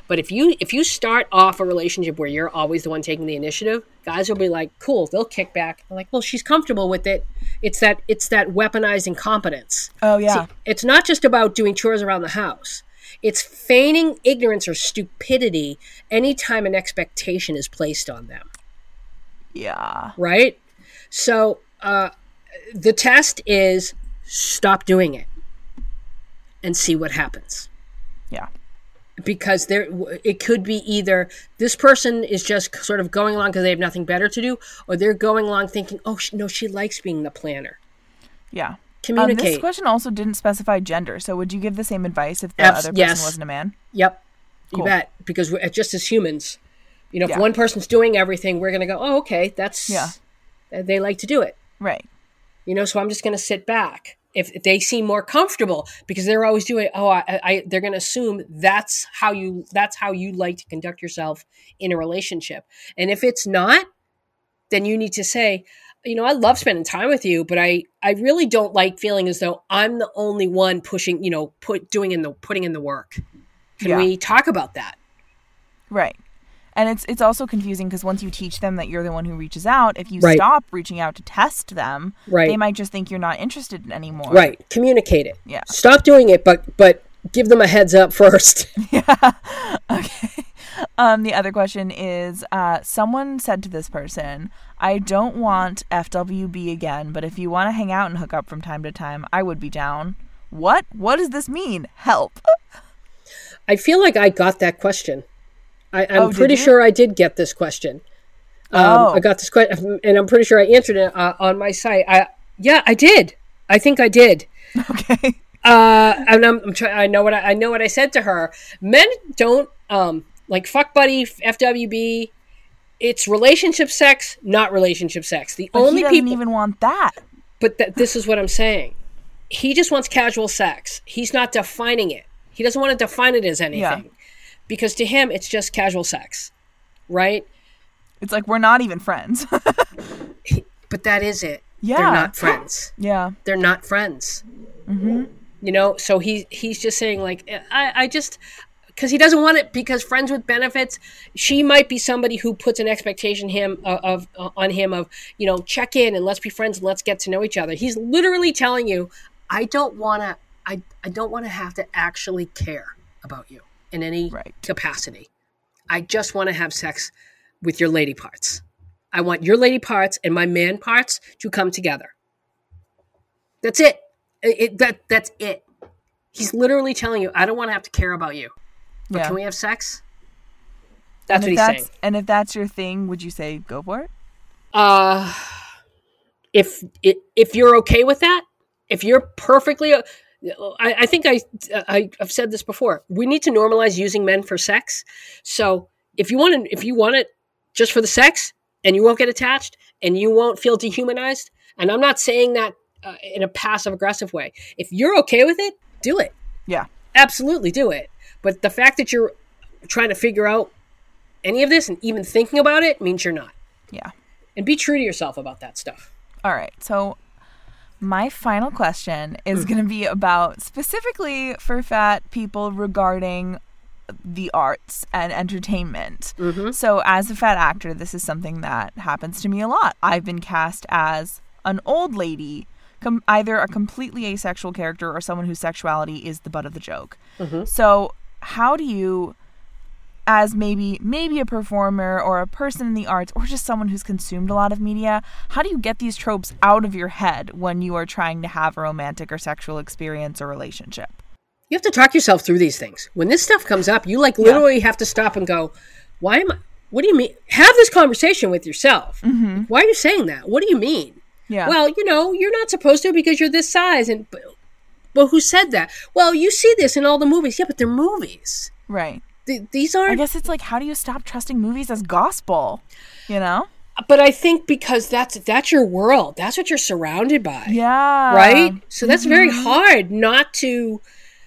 But if you if you start off a relationship where you're always the one taking the initiative, guys will be like, "Cool." They'll kick back. They're like, "Well, she's comfortable with it." It's that it's that weaponized incompetence. Oh yeah. It's not just about doing chores around the house. It's feigning ignorance or stupidity anytime an expectation is placed on them, Yeah. right? So uh, the test is stop doing it and see what happens. Yeah. Because there, it could be either this person is just sort of going along because they have nothing better to do, or they're going along thinking, "Oh sh- no, she likes being the planner." Yeah. Um, Communicate. this question also didn't specify gender, so would you give the same advice if the Abs- other person yes. wasn't a man? Yep. You Cool. bet. Because we're, just as humans, you know, if Yeah. one person's doing everything, we're going to go, oh, okay, that's, Yeah. they like to do it. Right. You know, so I'm just going to sit back. If, if they seem more comfortable because they're always doing, oh, I, I, they're going to assume that's how you, that's how you like to conduct yourself in a relationship. And if it's not, then you need to say, you know, I love spending time with you, but I, I really don't like feeling as though I'm the only one pushing, you know, put doing in the putting in the work. Can Yeah. we talk about that? Right. And it's it's also confusing because once you teach them that you're the one who reaches out, if you Right. stop reaching out to test them, Right. they might just think you're not interested anymore. Right. Communicate it. Yeah. Stop doing it, but but give them a heads up first. [LAUGHS] [LAUGHS] yeah. Okay. Um, the other question is uh, someone said to this person, I don't want FWB again, but if you want to hang out and hook up from time to time, I would be down. What? What does this mean? Help. [LAUGHS] I feel like I got that question. I, I'm Oh, pretty sure I did get this question. Um, Oh. I got this question, and I'm pretty sure I answered it uh, on my site. I yeah, I did. I think I did. [LAUGHS] Okay. Uh, and I'm, I'm trying. I know what I, I know what I said to her. Men don't um like fuck buddy FWB. It's relationship sex, not relationship sex. The But only people, even want that. but th- this is what I'm saying. He just wants casual sex. He's not defining it. He doesn't want to define it as anything, because to him it's just casual sex, right? It's like we're not even friends. [LAUGHS] But that is it. [GASPS] Yeah. They're not friends. yeah. They're not friends. You know, so he he's just saying like I, I just because he doesn't want it because friends with benefits she might be somebody who puts an expectation him of, of uh, on him of you know check in and let's be friends and let's get to know each other he's literally telling you i don't want to I, I don't want to have to actually care about you in any Right. capacity i just want to have sex with your lady parts i want your lady parts and my man parts to come together that's it, it, that that's it he's literally telling you i don't want to have to care about you but Yeah. can we have sex? That's and what he's that's saying. and if that's your thing, would you say go for it? Uh, if if you're okay with that, if you're perfectly, I, I think I, I I've said this before. We need to normalize using men for sex. So if you want to, if you want it just for the sex, and you won't get attached, and you won't feel dehumanized, and I'm not saying that uh, in a passive aggressive way. If you're okay with it, do it. Yeah. absolutely do it. But the fact that you're trying to figure out any of this and even thinking about it means you're not. Yeah. And be true to yourself about that stuff. All right. So my final question is mm. going to be about specifically for fat people regarding the arts and entertainment. Mm-hmm. So as a fat actor, this is something that happens to me a lot. I've been cast as an old lady, com- either a completely asexual character or someone whose sexuality is the butt of the joke. Mm-hmm. So how do you as maybe maybe a performer or a person in the arts or just someone who's consumed a lot of media how do you get these tropes out of your head when you are trying to have a romantic or sexual experience or relationship You have to talk yourself through these things. When this stuff comes up, you like literally have to stop and go, "Why am I? What do you mean?" Have this conversation with yourself. Mm-hmm. Why are you saying that? What do you mean? yeah Well, you know, you're not supposed to because you're this size. And but, well, who said that? Well, you see this in all the movies. Yeah, but they're movies. right Th- these aren't. I guess it's like how do you stop trusting movies as gospel you know but I think because that's that's your world. That's what you're surrounded by. yeah right so that's very mm-hmm. hard not to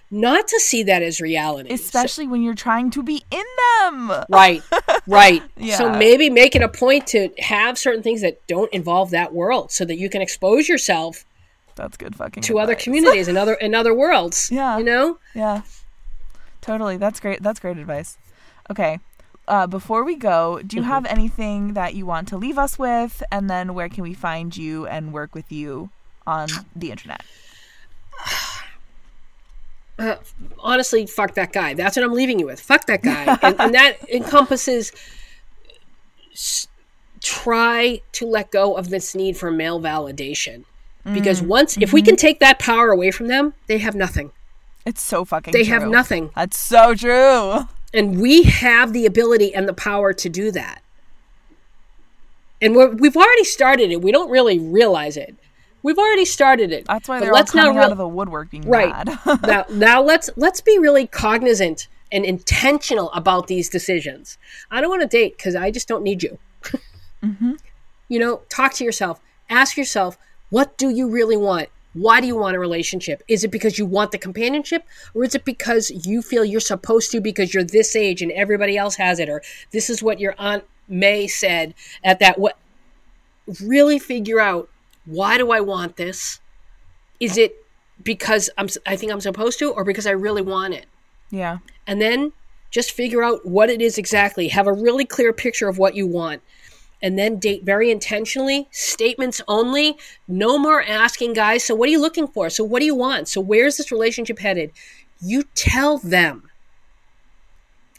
not to see that as reality especially when you're trying to be in them right [LAUGHS] right yeah. so maybe make it a point to have certain things that don't involve that world so that you can expose yourself that's good fucking to other communities [LAUGHS] and other in other worlds Yeah. you know Yeah. Totally. That's great. That's great advice. Okay. Uh, before we go, do you Mm-hmm. have anything that you want to leave us with? And then where can we find you and work with you on the internet? [SIGHS] honestly fuck that guy that's what i'm leaving you with fuck that guy and, and [LAUGHS] that encompasses s- try to let go of this need for male validation because Mm, once if we mm-hmm. can take that power away from them they have nothing It's so fucking they true. have nothing. That's so true. and we have the ability and the power to do that. And we're, we've already started it. We don't really realize it. We've already started it. That's why But they're all let's now coming real- out of the woodwork being right. mad. [LAUGHS] now now let's let's be really cognizant and intentional about these decisions. I don't want to date because i just don't need you. Mm-hmm. You know talk to yourself. Ask yourself what do you really want why do you want a relationship is it because you want the companionship or is it because you feel you're supposed to because you're this age and everybody else has it or this is what your aunt may said at that what really figure out why do i want this is it because I'm I think I'm supposed to or because I really want it. yeah. And then just figure out what it is exactly. Have a really clear picture of what you want. And then date very intentionally, statements only. No more asking guys, so what are you looking for? So what do you want? So where's this relationship headed? You tell them.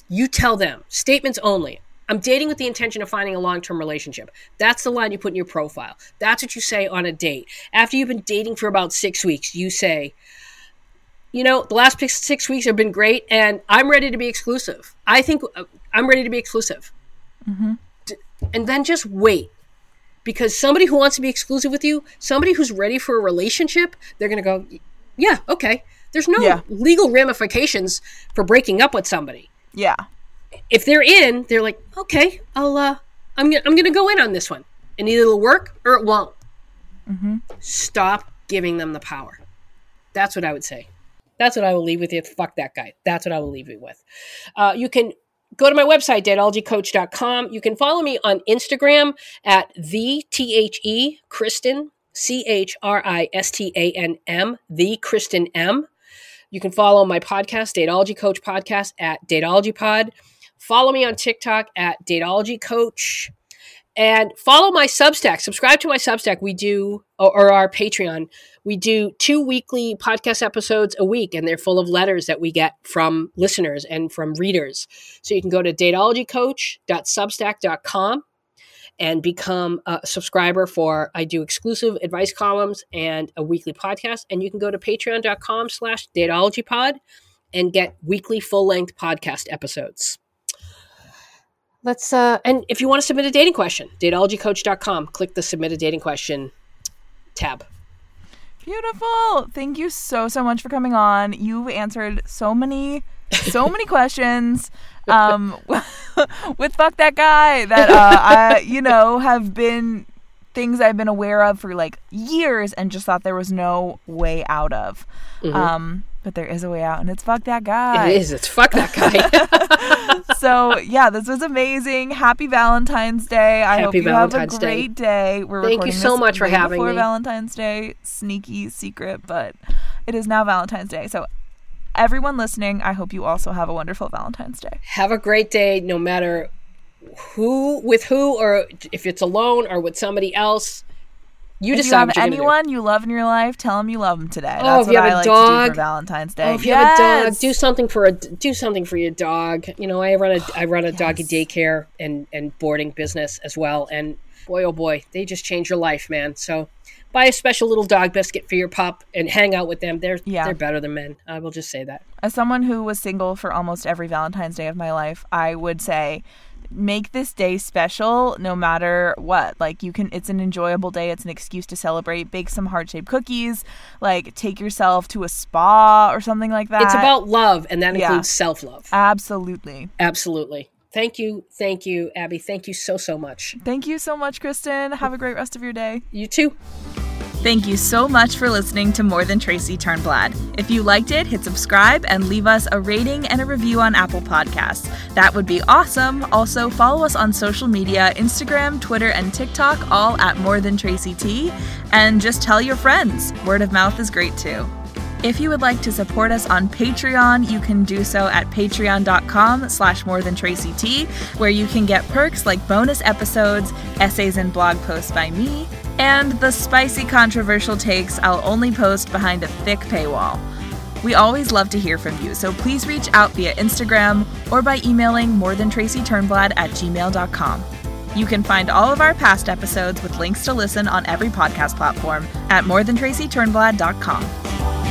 You tell them. Statements only. I'm dating with the intention of finding a long term relationship. That's the line you put in your profile. That's what you say on a date. After you've been dating for about six weeks, you say, you know, the last six- weeks have been great, and I'm ready to be exclusive. I think uh, I'm ready to be exclusive. D- And then just wait. Because somebody who wants to be exclusive with you, somebody who's ready for a relationship, they're going to go, yeah, okay. There's no Yeah. legal ramifications for breaking up with somebody Yeah. if they're in, they're like, okay, I'll, uh, I'm gonna, I'm gonna go in on this one, and either it'll work or it won't. Stop giving them the power. That's what I would say. That's what I will leave with you. Fuck that guy. That's what I will leave you with. Uh, you can go to my website, dateologycoach.com. You can follow me on Instagram at the T H E Christan, C H R I S T A N M, the Christan M. You can follow my podcast, Dateology Coach Podcast, at Dateology Pod. Follow me on TikTok at Dateology Coach. And follow my Substack. Subscribe to my Substack. We do, or, or our Patreon. We do two weekly podcast episodes a week, and they're full of letters that we get from listeners and from readers. So you can go to dateologycoach.substack.com and become a subscriber for I do exclusive advice columns and a weekly podcast. And you can go to patreon.com slash dateologypod and get weekly full-length podcast episodes. Let's uh and if you want to submit a dating question, dateologycoach.com, click the submit a dating question tab. Beautiful. Thank you so so much for coming on. You've answered so many so many [LAUGHS] questions um, [LAUGHS] with fuck that guy that uh, I, you know, have been things I've been aware of for like years and just thought there was no way out of. Mm-hmm. Um, but there is a way out, and it's fuck that guy. It is. It's fuck that guy. [LAUGHS] so yeah, this was amazing. Happy Valentine's Day. I Happy hope you Valentine's have a great day. day. We're Thank you so much for having before me. Valentine's Day, sneaky secret, but it is now Valentine's Day. So everyone listening, I hope you also have a wonderful Valentine's Day. Have a great day, no matter who, with who, or if it's alone or with somebody else. You if decide. You have anyone you love in your life, tell them you love them today. Oh, That's if you have I a like dog, for Valentine's Day. Oh, if you yes. have a dog, do something for a do something for your dog. You know, I run a I run a yes. doggy daycare and and boarding business as well, and boy oh boy, they just change your life, man. So buy a special little dog biscuit for your pup and hang out with them. They're yeah. they're better than men. I will just say that. As someone who was single for almost every Valentine's Day of my life, I would say make this day special no matter what. Like you can it's an enjoyable day, it's an excuse to celebrate, bake some heart-shaped cookies, like take yourself to a spa or something like that. It's about love and that includes yeah. self-love. Absolutely. Absolutely. Thank you. Thank you, Abby. Thank you so, so much. Thank you so much, Christan. Have a great rest of your day. You too. Thank you so much for listening to More Than Tracy Turnblad. If you liked it, hit subscribe and leave us a rating and a review on Apple Podcasts. That would be awesome. Also, follow us on social media Instagram, Twitter, and TikTok, all at More Than Tracy T. And just tell your friends. Word of mouth is great too. If you would like to support us on Patreon, you can do so at patreon.com slash more than Tracy T, where you can get perks like bonus episodes, essays and blog posts by me, and the spicy controversial takes I'll only post behind a thick paywall. We always love to hear from you, so please reach out via Instagram or by emailing morethantracyturnblad at gmail.com. You can find all of our past episodes with links to listen on every podcast platform at morethantracyturnblad.com.